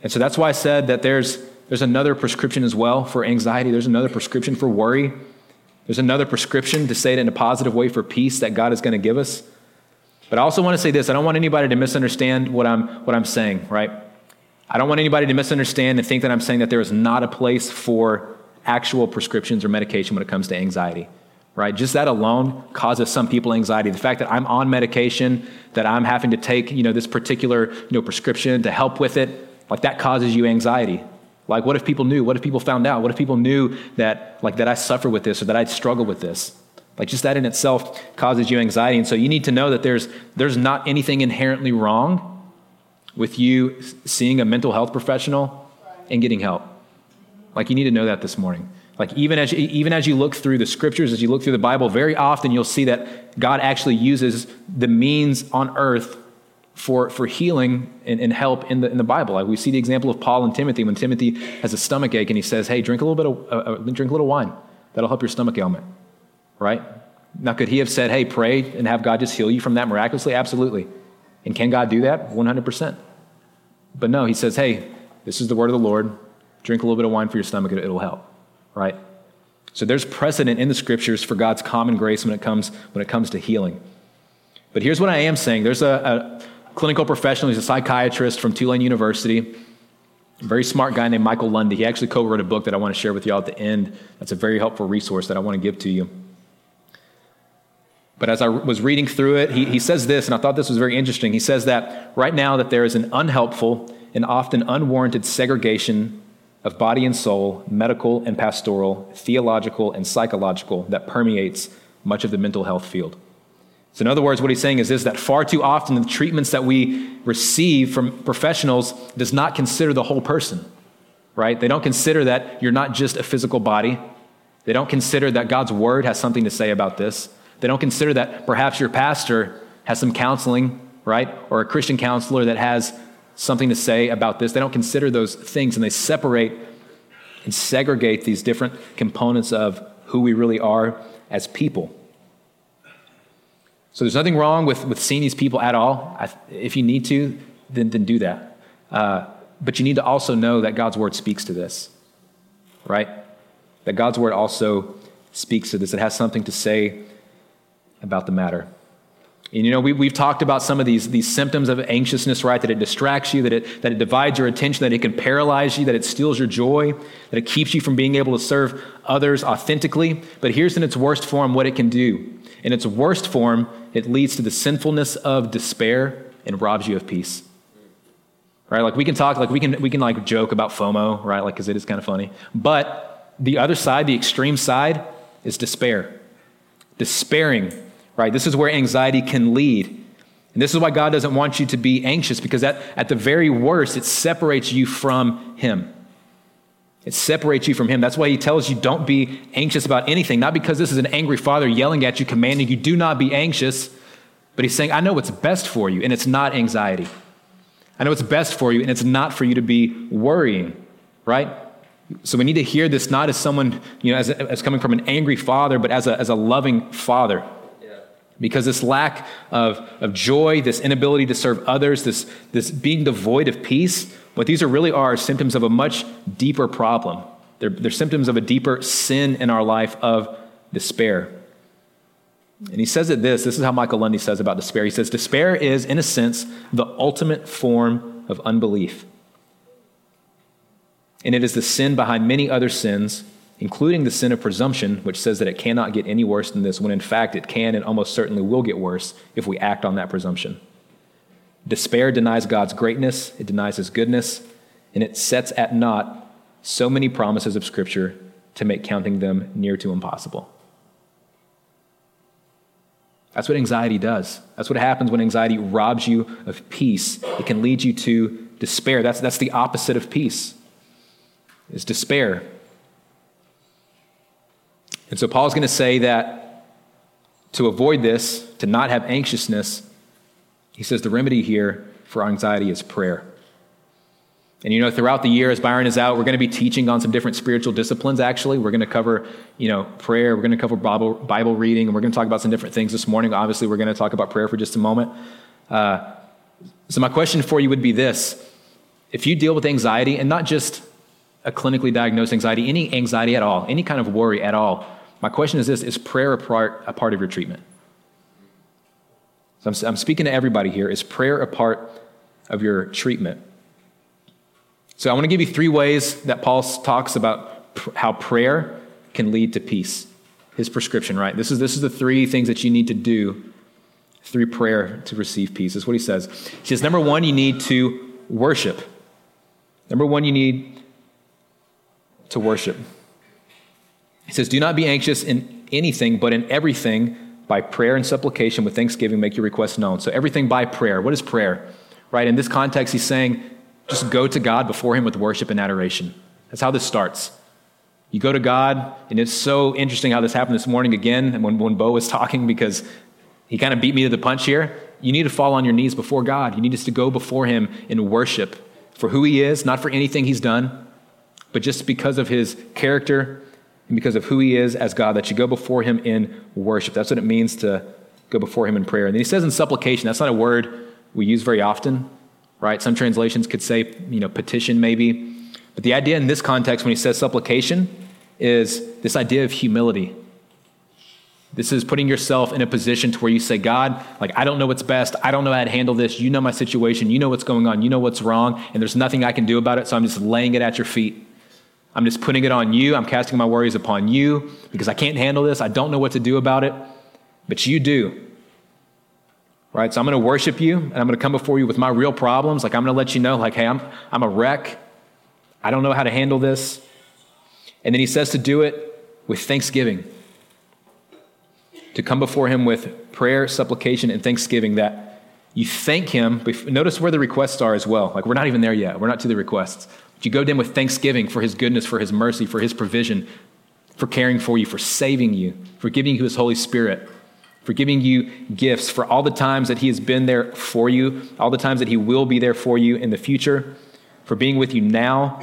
And so that's why I said that there's, there's another prescription as well for anxiety, there's another prescription for worry. There's another prescription to say it in a positive way for peace that God is going to give us. But I also want to say this I don't want anybody to misunderstand what I'm, what I'm saying, right? I don't want anybody to misunderstand and think that I'm saying that there is not a place for actual prescriptions or medication when it comes to anxiety right? Just that alone causes some people anxiety. The fact that I'm on medication, that I'm having to take, you know, this particular, you know, prescription to help with it, like that causes you anxiety. Like, what if people knew? What if people found out? What if people knew that, like, that I suffer with this or that I struggle with this? Like, just that in itself causes you anxiety. And so you need to know that there's, there's not anything inherently wrong with you seeing a mental health professional and getting help. Like, you need to know that this morning. Like, even as, even as you look through the scriptures, as you look through the Bible, very often you'll see that God actually uses the means on earth for, for healing and, and, help in the, in the Bible. Like we see the example of Paul and Timothy when Timothy has a stomach ache and he says, Hey, drink a little bit of, uh, uh, drink a little wine. That'll help your stomach ailment. Right? Now, could he have said, Hey, pray and have God just heal you from that miraculously? Absolutely. And can God do that? 100%. But no, he says, Hey, this is the word of the Lord. Drink a little bit of wine for your stomach, it'll help. Right? So there's precedent in the scriptures for God's common grace when it comes, when it comes to healing. But here's what I am saying there's a, a clinical professional. He's a psychiatrist from Tulane University. Very smart guy named Michael Lundy. He actually co wrote a book that I want to share with you all at the end. That's a very helpful resource that I want to give to you. But as I was reading through it, he, he says this, and I thought this was very interesting. He says that right now that there is an unhelpful and often unwarranted segregation of body and soul, medical and pastoral, theological and psychological that permeates much of the mental health field. So, in other words, what he's saying is this that far too often the treatments that we receive from professionals does not consider the whole person, right? They don't consider that you're not just a physical body. They don't consider that God's word has something to say about this. They don't consider that perhaps your pastor has some counseling, right? Or a Christian counselor that has something to say about this. They don't consider those things and they separate and segregate these different components of who we really are as people. So there's nothing wrong with, with seeing these people at all. I, if you need to, then, then do that. Uh, but you need to also know that God's word speaks to this, right? That God's word also speaks to this. It has something to say about the matter. And you know, we, we've talked about some of these, these symptoms of anxiousness, right? That it distracts you, that it, that it divides your attention, that it can paralyze you, that it steals your joy, that it keeps you from being able to serve others authentically. But here's in its worst form what it can do. In its worst form, it leads to the sinfulness of despair and robs you of peace. Right? Like we can talk, like we can, we can like joke about FOMO, right? Like, cause it is kind of funny. But the other side, the extreme side, is despair. Despairing, right? This is where anxiety can lead. And this is why God doesn't want you to be anxious because at, at the very worst, it separates you from Him. It separates you from Him. That's why He tells you don't be anxious about anything. Not because this is an angry father yelling at you, commanding you, do not be anxious, but He's saying, I know what's best for you, and it's not anxiety. I know what's best for you, and it's not for you to be worrying, right? So we need to hear this not as someone, you know, as, as coming from an angry father, but as a, as a loving father. Because this lack of, of joy, this inability to serve others, this, this being devoid of peace, what these are really are symptoms of a much deeper problem. They're, they're symptoms of a deeper sin in our life of despair. And he says it this this is how Michael Lundy says about despair. He says, Despair is, in a sense, the ultimate form of unbelief. And it is the sin behind many other sins, including the sin of presumption, which says that it cannot get any worse than this, when in fact it can and almost certainly will get worse if we act on that presumption. Despair denies God's greatness, it denies his goodness, and it sets at naught so many promises of Scripture to make counting them near to impossible. That's what anxiety does. That's what happens when anxiety robs you of peace. It can lead you to despair. That's, that's the opposite of peace, is despair. And so Paul's going to say that to avoid this, to not have anxiousness, he says the remedy here for anxiety is prayer. And you know, throughout the year, as Byron is out, we're going to be teaching on some different spiritual disciplines, actually. We're going to cover, you know, prayer, we're going to cover Bible, Bible reading, and we're going to talk about some different things this morning. Obviously, we're going to talk about prayer for just a moment. Uh, so, my question for you would be this if you deal with anxiety, and not just a clinically diagnosed anxiety, any anxiety at all, any kind of worry at all, my question is this Is prayer a part, a part of your treatment? So I'm, I'm speaking to everybody here. Is prayer a part of your treatment? So I want to give you three ways that Paul talks about pr- how prayer can lead to peace. His prescription, right? This is, this is the three things that you need to do through prayer to receive peace. That's what he says. He says, number one, you need to worship. Number one, you need to worship. He says, Do not be anxious in anything, but in everything, by prayer and supplication with thanksgiving, make your requests known. So, everything by prayer. What is prayer? Right? In this context, he's saying, just go to God before him with worship and adoration. That's how this starts. You go to God, and it's so interesting how this happened this morning again when, when Bo was talking because he kind of beat me to the punch here. You need to fall on your knees before God. You need us to go before him in worship for who he is, not for anything he's done, but just because of his character and because of who he is as God, that you go before him in worship. That's what it means to go before him in prayer. And then he says in supplication, that's not a word we use very often, right? Some translations could say, you know, petition maybe. But the idea in this context, when he says supplication, is this idea of humility. This is putting yourself in a position to where you say, God, like, I don't know what's best. I don't know how to handle this. You know my situation. You know what's going on. You know what's wrong. And there's nothing I can do about it. So I'm just laying it at your feet. I'm just putting it on you. I'm casting my worries upon you because I can't handle this. I don't know what to do about it, but you do. Right? So I'm going to worship you and I'm going to come before you with my real problems. Like I'm going to let you know, like, hey, I'm, I'm a wreck. I don't know how to handle this. And then he says to do it with thanksgiving. To come before him with prayer, supplication, and thanksgiving that you thank him. Notice where the requests are as well. Like we're not even there yet. We're not to the requests. You go him with thanksgiving for his goodness, for his mercy, for his provision, for caring for you, for saving you, for giving you his Holy Spirit, for giving you gifts, for all the times that he has been there for you, all the times that he will be there for you in the future, for being with you now.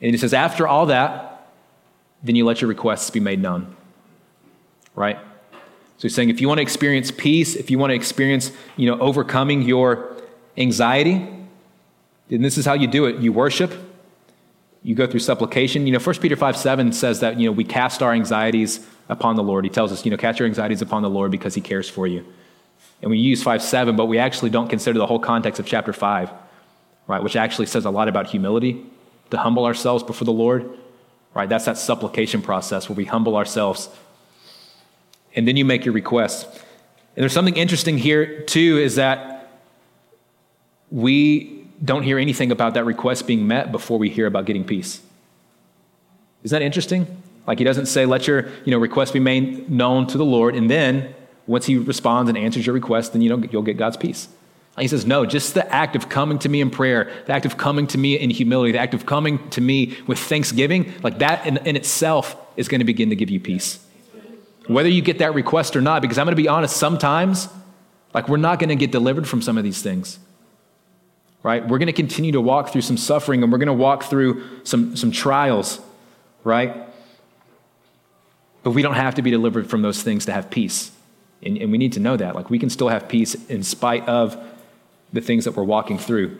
And he says, after all that, then you let your requests be made known. Right? So he's saying if you want to experience peace, if you want to experience, you know, overcoming your anxiety, and this is how you do it you worship, you go through supplication. You know, 1 Peter 5 7 says that, you know, we cast our anxieties upon the Lord. He tells us, you know, cast your anxieties upon the Lord because he cares for you. And we use 5 7, but we actually don't consider the whole context of chapter 5, right, which actually says a lot about humility, to humble ourselves before the Lord, right? That's that supplication process where we humble ourselves. And then you make your requests. And there's something interesting here, too, is that we don't hear anything about that request being met before we hear about getting peace. Isn't that interesting? Like he doesn't say, let your you know, request be made known to the Lord, and then once he responds and answers your request, then you know, you'll get God's peace. he says, no, just the act of coming to me in prayer, the act of coming to me in humility, the act of coming to me with thanksgiving, like that in, in itself is going to begin to give you peace. Whether you get that request or not, because I'm going to be honest, sometimes, like we're not going to get delivered from some of these things right? We're going to continue to walk through some suffering and we're going to walk through some, some trials, right? But we don't have to be delivered from those things to have peace. And, and we need to know that. Like, we can still have peace in spite of the things that we're walking through.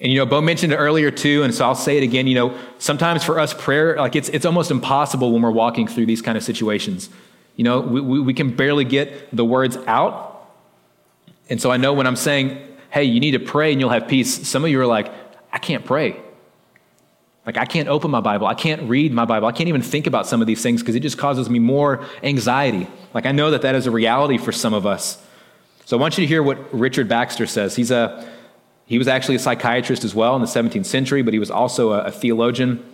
And you know, Bo mentioned it earlier too, and so I'll say it again. You know, sometimes for us, prayer, like it's, it's almost impossible when we're walking through these kind of situations. You know, we, we, we can barely get the words out. And so I know when I'm saying, hey, you need to pray and you'll have peace. Some of you are like, I can't pray. Like, I can't open my Bible. I can't read my Bible. I can't even think about some of these things because it just causes me more anxiety. Like, I know that that is a reality for some of us. So, I want you to hear what Richard Baxter says. He's a, he was actually a psychiatrist as well in the 17th century, but he was also a, a theologian.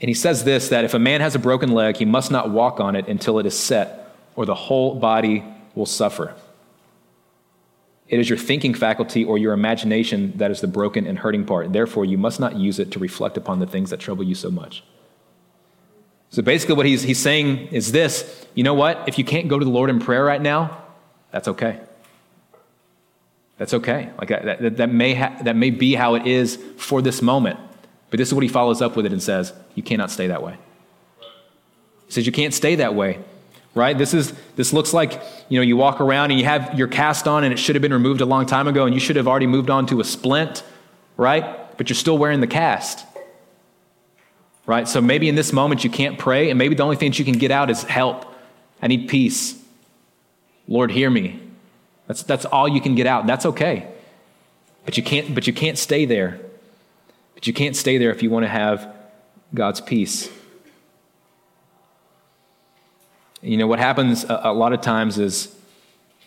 And he says this that if a man has a broken leg, he must not walk on it until it is set, or the whole body will suffer. It is your thinking faculty or your imagination that is the broken and hurting part. Therefore, you must not use it to reflect upon the things that trouble you so much. So basically, what he's, he's saying is this you know what? If you can't go to the Lord in prayer right now, that's okay. That's okay. Like that, that, that may ha- that may be how it is for this moment. But this is what he follows up with it and says, You cannot stay that way. He says, You can't stay that way right? This is this looks like you know you walk around and you have your cast on and it should have been removed a long time ago and you should have already moved on to a splint right? But you're still wearing the cast right? So maybe in this moment you can't pray and maybe the only thing that you can get out is help. I need peace. Lord hear me. That's that's all you can get out. That's okay. But you can't but you can't stay there. But you can't stay there if you want to have god's peace you know, what happens a, a lot of times is,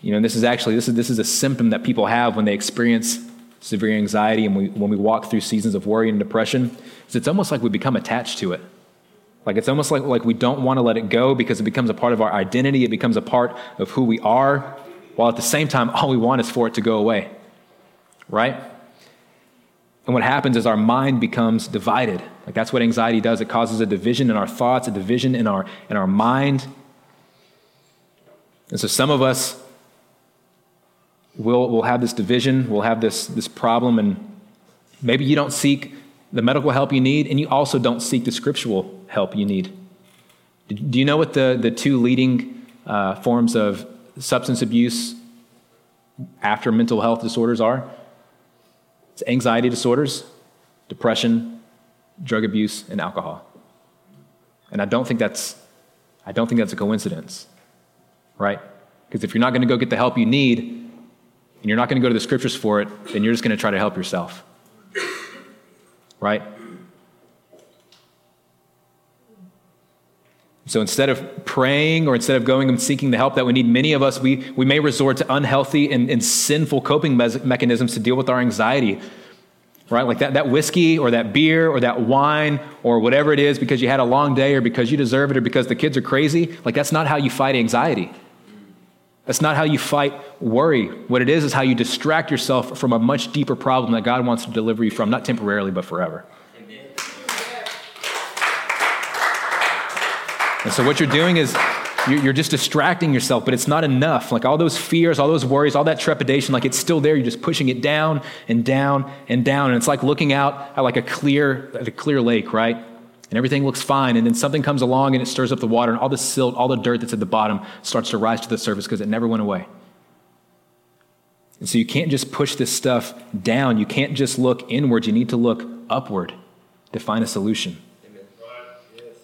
you know, this is actually, this is, this is a symptom that people have when they experience severe anxiety and we, when we walk through seasons of worry and depression is it's almost like we become attached to it. Like it's almost like, like we don't want to let it go because it becomes a part of our identity, it becomes a part of who we are, while at the same time, all we want is for it to go away. Right? And what happens is our mind becomes divided. Like that's what anxiety does. It causes a division in our thoughts, a division in our, in our mind. And so some of us will will have this division, we'll have this, this problem, and maybe you don't seek the medical help you need, and you also don't seek the scriptural help you need. Do you know what the, the two leading uh, forms of substance abuse after mental health disorders are? It's anxiety disorders, depression, drug abuse, and alcohol. And I don't think that's, I don't think that's a coincidence, right? Because if you're not going to go get the help you need, and you're not going to go to the scriptures for it, then you're just going to try to help yourself. Right? So instead of praying or instead of going and seeking the help that we need, many of us, we, we may resort to unhealthy and, and sinful coping me- mechanisms to deal with our anxiety. Right? Like that, that whiskey or that beer or that wine or whatever it is because you had a long day or because you deserve it or because the kids are crazy. Like that's not how you fight anxiety. That's not how you fight worry. What it is is how you distract yourself from a much deeper problem that God wants to deliver you from, not temporarily, but forever. Amen. And so, what you're doing is you're just distracting yourself, but it's not enough. Like all those fears, all those worries, all that trepidation, like it's still there. You're just pushing it down and down and down. And it's like looking out at like a clear, at a clear lake, right? And everything looks fine, and then something comes along and it stirs up the water, and all the silt, all the dirt that's at the bottom starts to rise to the surface because it never went away. And so you can't just push this stuff down. You can't just look inward. You need to look upward to find a solution.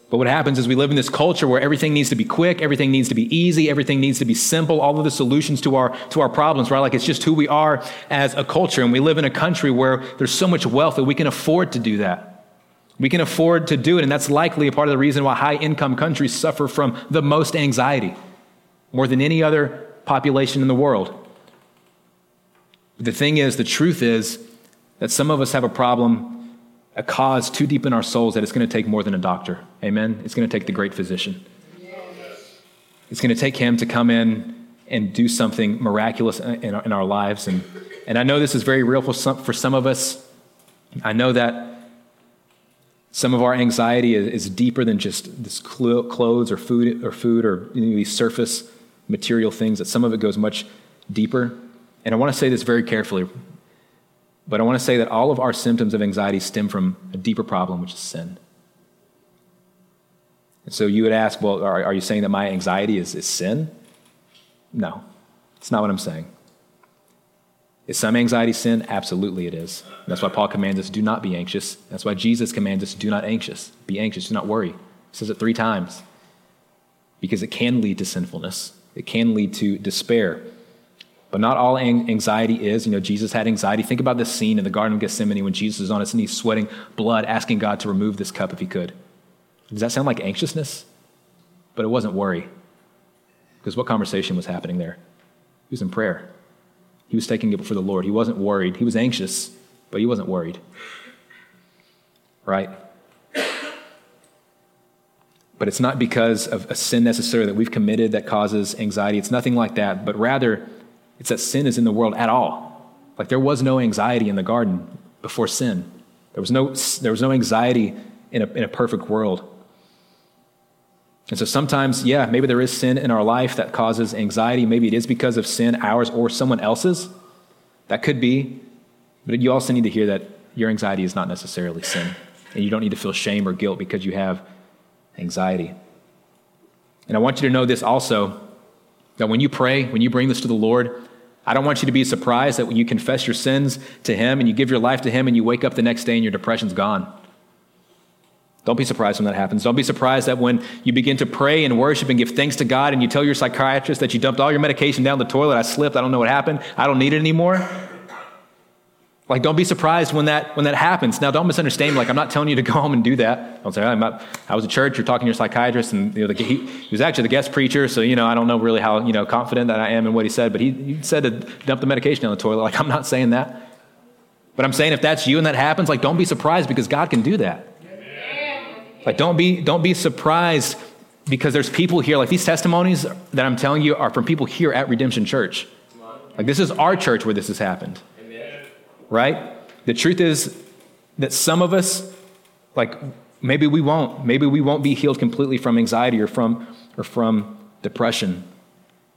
But what happens is we live in this culture where everything needs to be quick, everything needs to be easy, everything needs to be simple, all of the solutions to our to our problems, right? Like it's just who we are as a culture. And we live in a country where there's so much wealth that we can afford to do that. We can afford to do it, and that's likely a part of the reason why high income countries suffer from the most anxiety, more than any other population in the world. The thing is, the truth is that some of us have a problem, a cause too deep in our souls that it's going to take more than a doctor. Amen? It's going to take the great physician. It's going to take him to come in and do something miraculous in our, in our lives. And, and I know this is very real for some, for some of us. I know that some of our anxiety is, deeper than just this clothes or food or food or these surface material things. That some of it goes much deeper. And I want to say this very carefully, but I want to say that all of our symptoms of anxiety stem from a deeper problem, which is sin. And so you would ask, well, are, are you saying that my anxiety is, is sin? No, it's not what I'm saying. Is some anxiety sin? Absolutely it is. That's why Paul commands us, do not be anxious. That's why Jesus commands us, do not anxious. Be anxious, do not worry. He says it three times. Because it can lead to sinfulness. It can lead to despair. But not all anxiety is. You know, Jesus had anxiety. Think about this scene in the Garden of Gethsemane when Jesus is on his knees sweating blood, asking God to remove this cup if he could. Does that sound like anxiousness? But it wasn't worry. Because what conversation was happening there? He was in prayer. He was taking it before the Lord. He wasn't worried. He was anxious, but he wasn't worried. Right? But it's not because of a sin necessarily that we've committed that causes anxiety. It's nothing like that, but rather it's that sin is in the world at all. Like there was no anxiety in the garden before sin. There was no, there was no anxiety in a, in a perfect world. And so sometimes, yeah, maybe there is sin in our life that causes anxiety. Maybe it is because of sin, ours or someone else's. That could be. But you also need to hear that your anxiety is not necessarily sin. And you don't need to feel shame or guilt because you have anxiety. And I want you to know this also that when you pray, when you bring this to the Lord, I don't want you to be surprised that when you confess your sins to Him and you give your life to Him and you wake up the next day and your depression's gone. Don't be surprised when that happens. Don't be surprised that when you begin to pray and worship and give thanks to God and you tell your psychiatrist that you dumped all your medication down the toilet, I slipped, I don't know what happened, I don't need it anymore. Like, don't be surprised when that, when that happens. Now, don't misunderstand me. Like, I'm not telling you to go [laughs] home and do that. Don't say, I'm not, I was at church, you're talking to your psychiatrist, and you know, the, he, he, was actually the guest preacher, so, you know, I don't know really how, you know, confident that I am in what he said, but he, he said to dump the medication down the toilet. Like, I'm not saying that. But I'm saying if that's you and that happens, like don't be surprised because God can do that. Like don't be don't be surprised because there's people here like these testimonies that I'm telling you are from people here at Redemption Church. Like this is our church where this has happened. Right? The truth is that some of us like maybe we won't maybe we won't be healed completely from anxiety or from or from depression.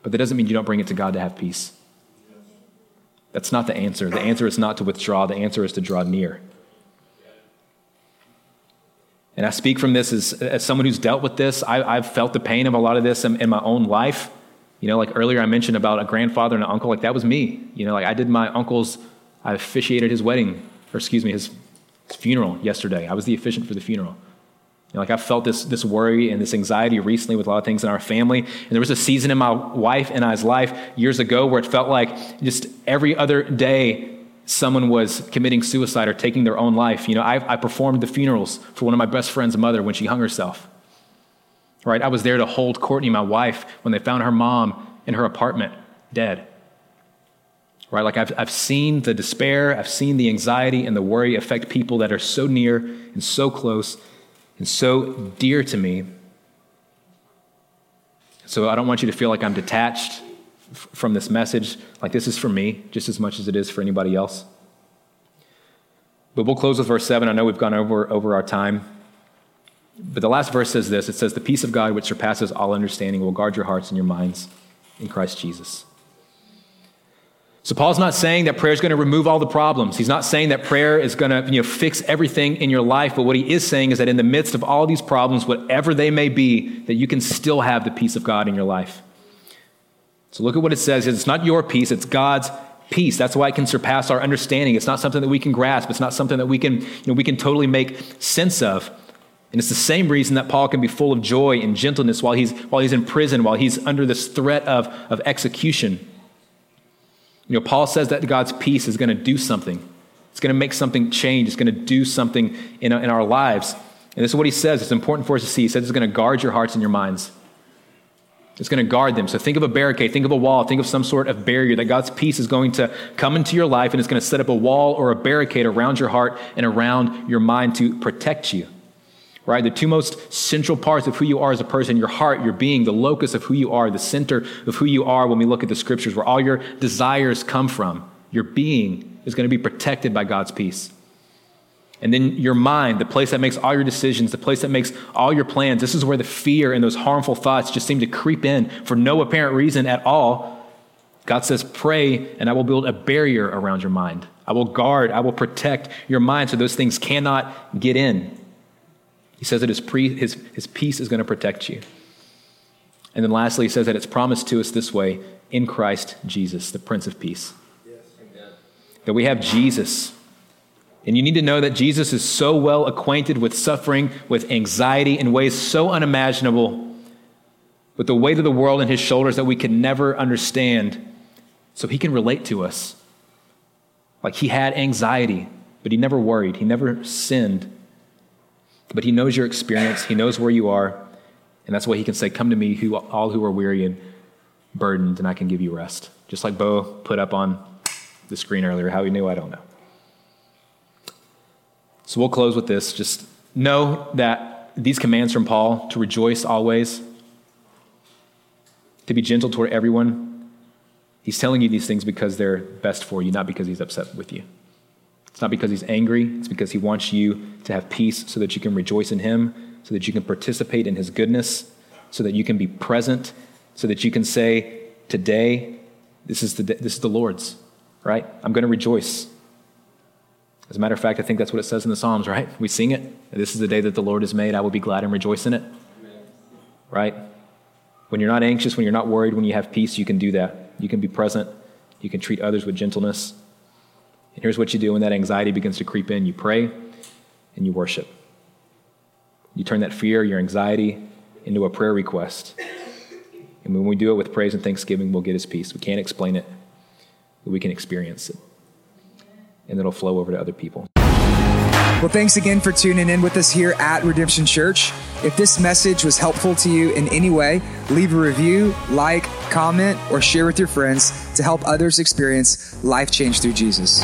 But that doesn't mean you don't bring it to God to have peace. That's not the answer. The answer is not to withdraw, the answer is to draw near. And I speak from this as, as someone who's dealt with this. I, have felt the pain of a lot of this in, in, my own life. You know, like earlier I mentioned about a grandfather and an uncle, like that was me. You know, like I did my uncle's, I officiated his wedding, or excuse me, his, his funeral yesterday. I was the officiant for the funeral. You know, like I felt this, this worry and this anxiety recently with a lot of things in our family. And there was a season in my wife and I's life years ago where it felt like just every other day someone was committing suicide or taking their own life. You know, I, I performed the funerals for one of my best friend's mother when she hung herself. Right? I was there to hold Courtney, my wife, when they found her mom in her apartment dead. Right? Like I've, I've seen the despair, I've seen the anxiety and the worry affect people that are so near and so close and so dear to me. So I don't want you to feel like I'm detached from this message, like this is for me just as much as it is for anybody else. But we'll close with verse 7. I know we've gone over, over our time. But the last verse says this it says, The peace of God, which surpasses all understanding, will guard your hearts and your minds in Christ Jesus. So Paul's not saying that prayer is going to remove all the problems. He's not saying that prayer is going to you know, fix everything in your life. But what he is saying is that in the midst of all these problems, whatever they may be, that you can still have the peace of God in your life. So look at what it says. It's not your peace, it's God's peace. That's why it can surpass our understanding. It's not something that we can grasp. It's not something that we can, you know, we can totally make sense of. And it's the same reason that Paul can be full of joy and gentleness while he's, while he's in prison, while he's under this threat of, of execution. You know, Paul says that God's peace is going to do something. It's going to make something change. It's going to do something in, in our lives. And this is what he says. It's important for us to see. He says it's going to guard your hearts and your minds. It's going to guard them. So think of a barricade, think of a wall, think of some sort of barrier that God's peace is going to come into your life and it's going to set up a wall or a barricade around your heart and around your mind to protect you right? The two most central parts of who you are as a person your heart, your being, the locus of who you are, the center of who you are when we look at the scriptures, where all your desires come from. Your being is going to be protected by God's peace. And then your mind, the place that makes all your decisions, the place that makes all your plans, this is where the fear and those harmful thoughts just seem to creep in for no apparent reason at all. God says, Pray, and I will build a barrier around your mind. I will guard, I will protect your mind so those things cannot get in. He says that his, pre, his, his peace is going to protect you. And then lastly, he says that it's promised to us this way in Christ Jesus, the Prince of Peace. Yes. That we have Jesus. And you need to know that Jesus is so well acquainted with suffering, with anxiety in ways so unimaginable, with the weight of the world on his shoulders that we can never understand. So he can relate to us. Like he had anxiety, but he never worried, he never sinned. But he knows your experience, he knows where you are, and that's why he can say, Come to me, who, all who are weary and burdened, and I can give you rest. Just like Bo put up on the screen earlier. How he knew, I don't know. So we'll close with this. Just know that these commands from Paul to rejoice always, to be gentle toward everyone, he's telling you these things because they're best for you, not because he's upset with you. It's not because he's angry, it's because he wants you to have peace so that you can rejoice in him, so that you can participate in his goodness, so that you can be present, so that you can say, Today, this is the, this is the Lord's, right? I'm going to rejoice. As a matter of fact, I think that's what it says in the Psalms, right? We sing it. This is the day that the Lord has made. I will be glad and rejoice in it. Right? When you're not anxious, when you're not worried, when you have peace, you can do that. You can be present. You can treat others with gentleness. And here's what you do when that anxiety begins to creep in you pray and you worship. You turn that fear, your anxiety, into a prayer request. And when we do it with praise and thanksgiving, we'll get his peace. We can't explain it, but we can experience it. And it'll flow over to other people. Well, thanks again for tuning in with us here at Redemption Church. If this message was helpful to you in any way, leave a review, like, comment, or share with your friends to help others experience life change through Jesus.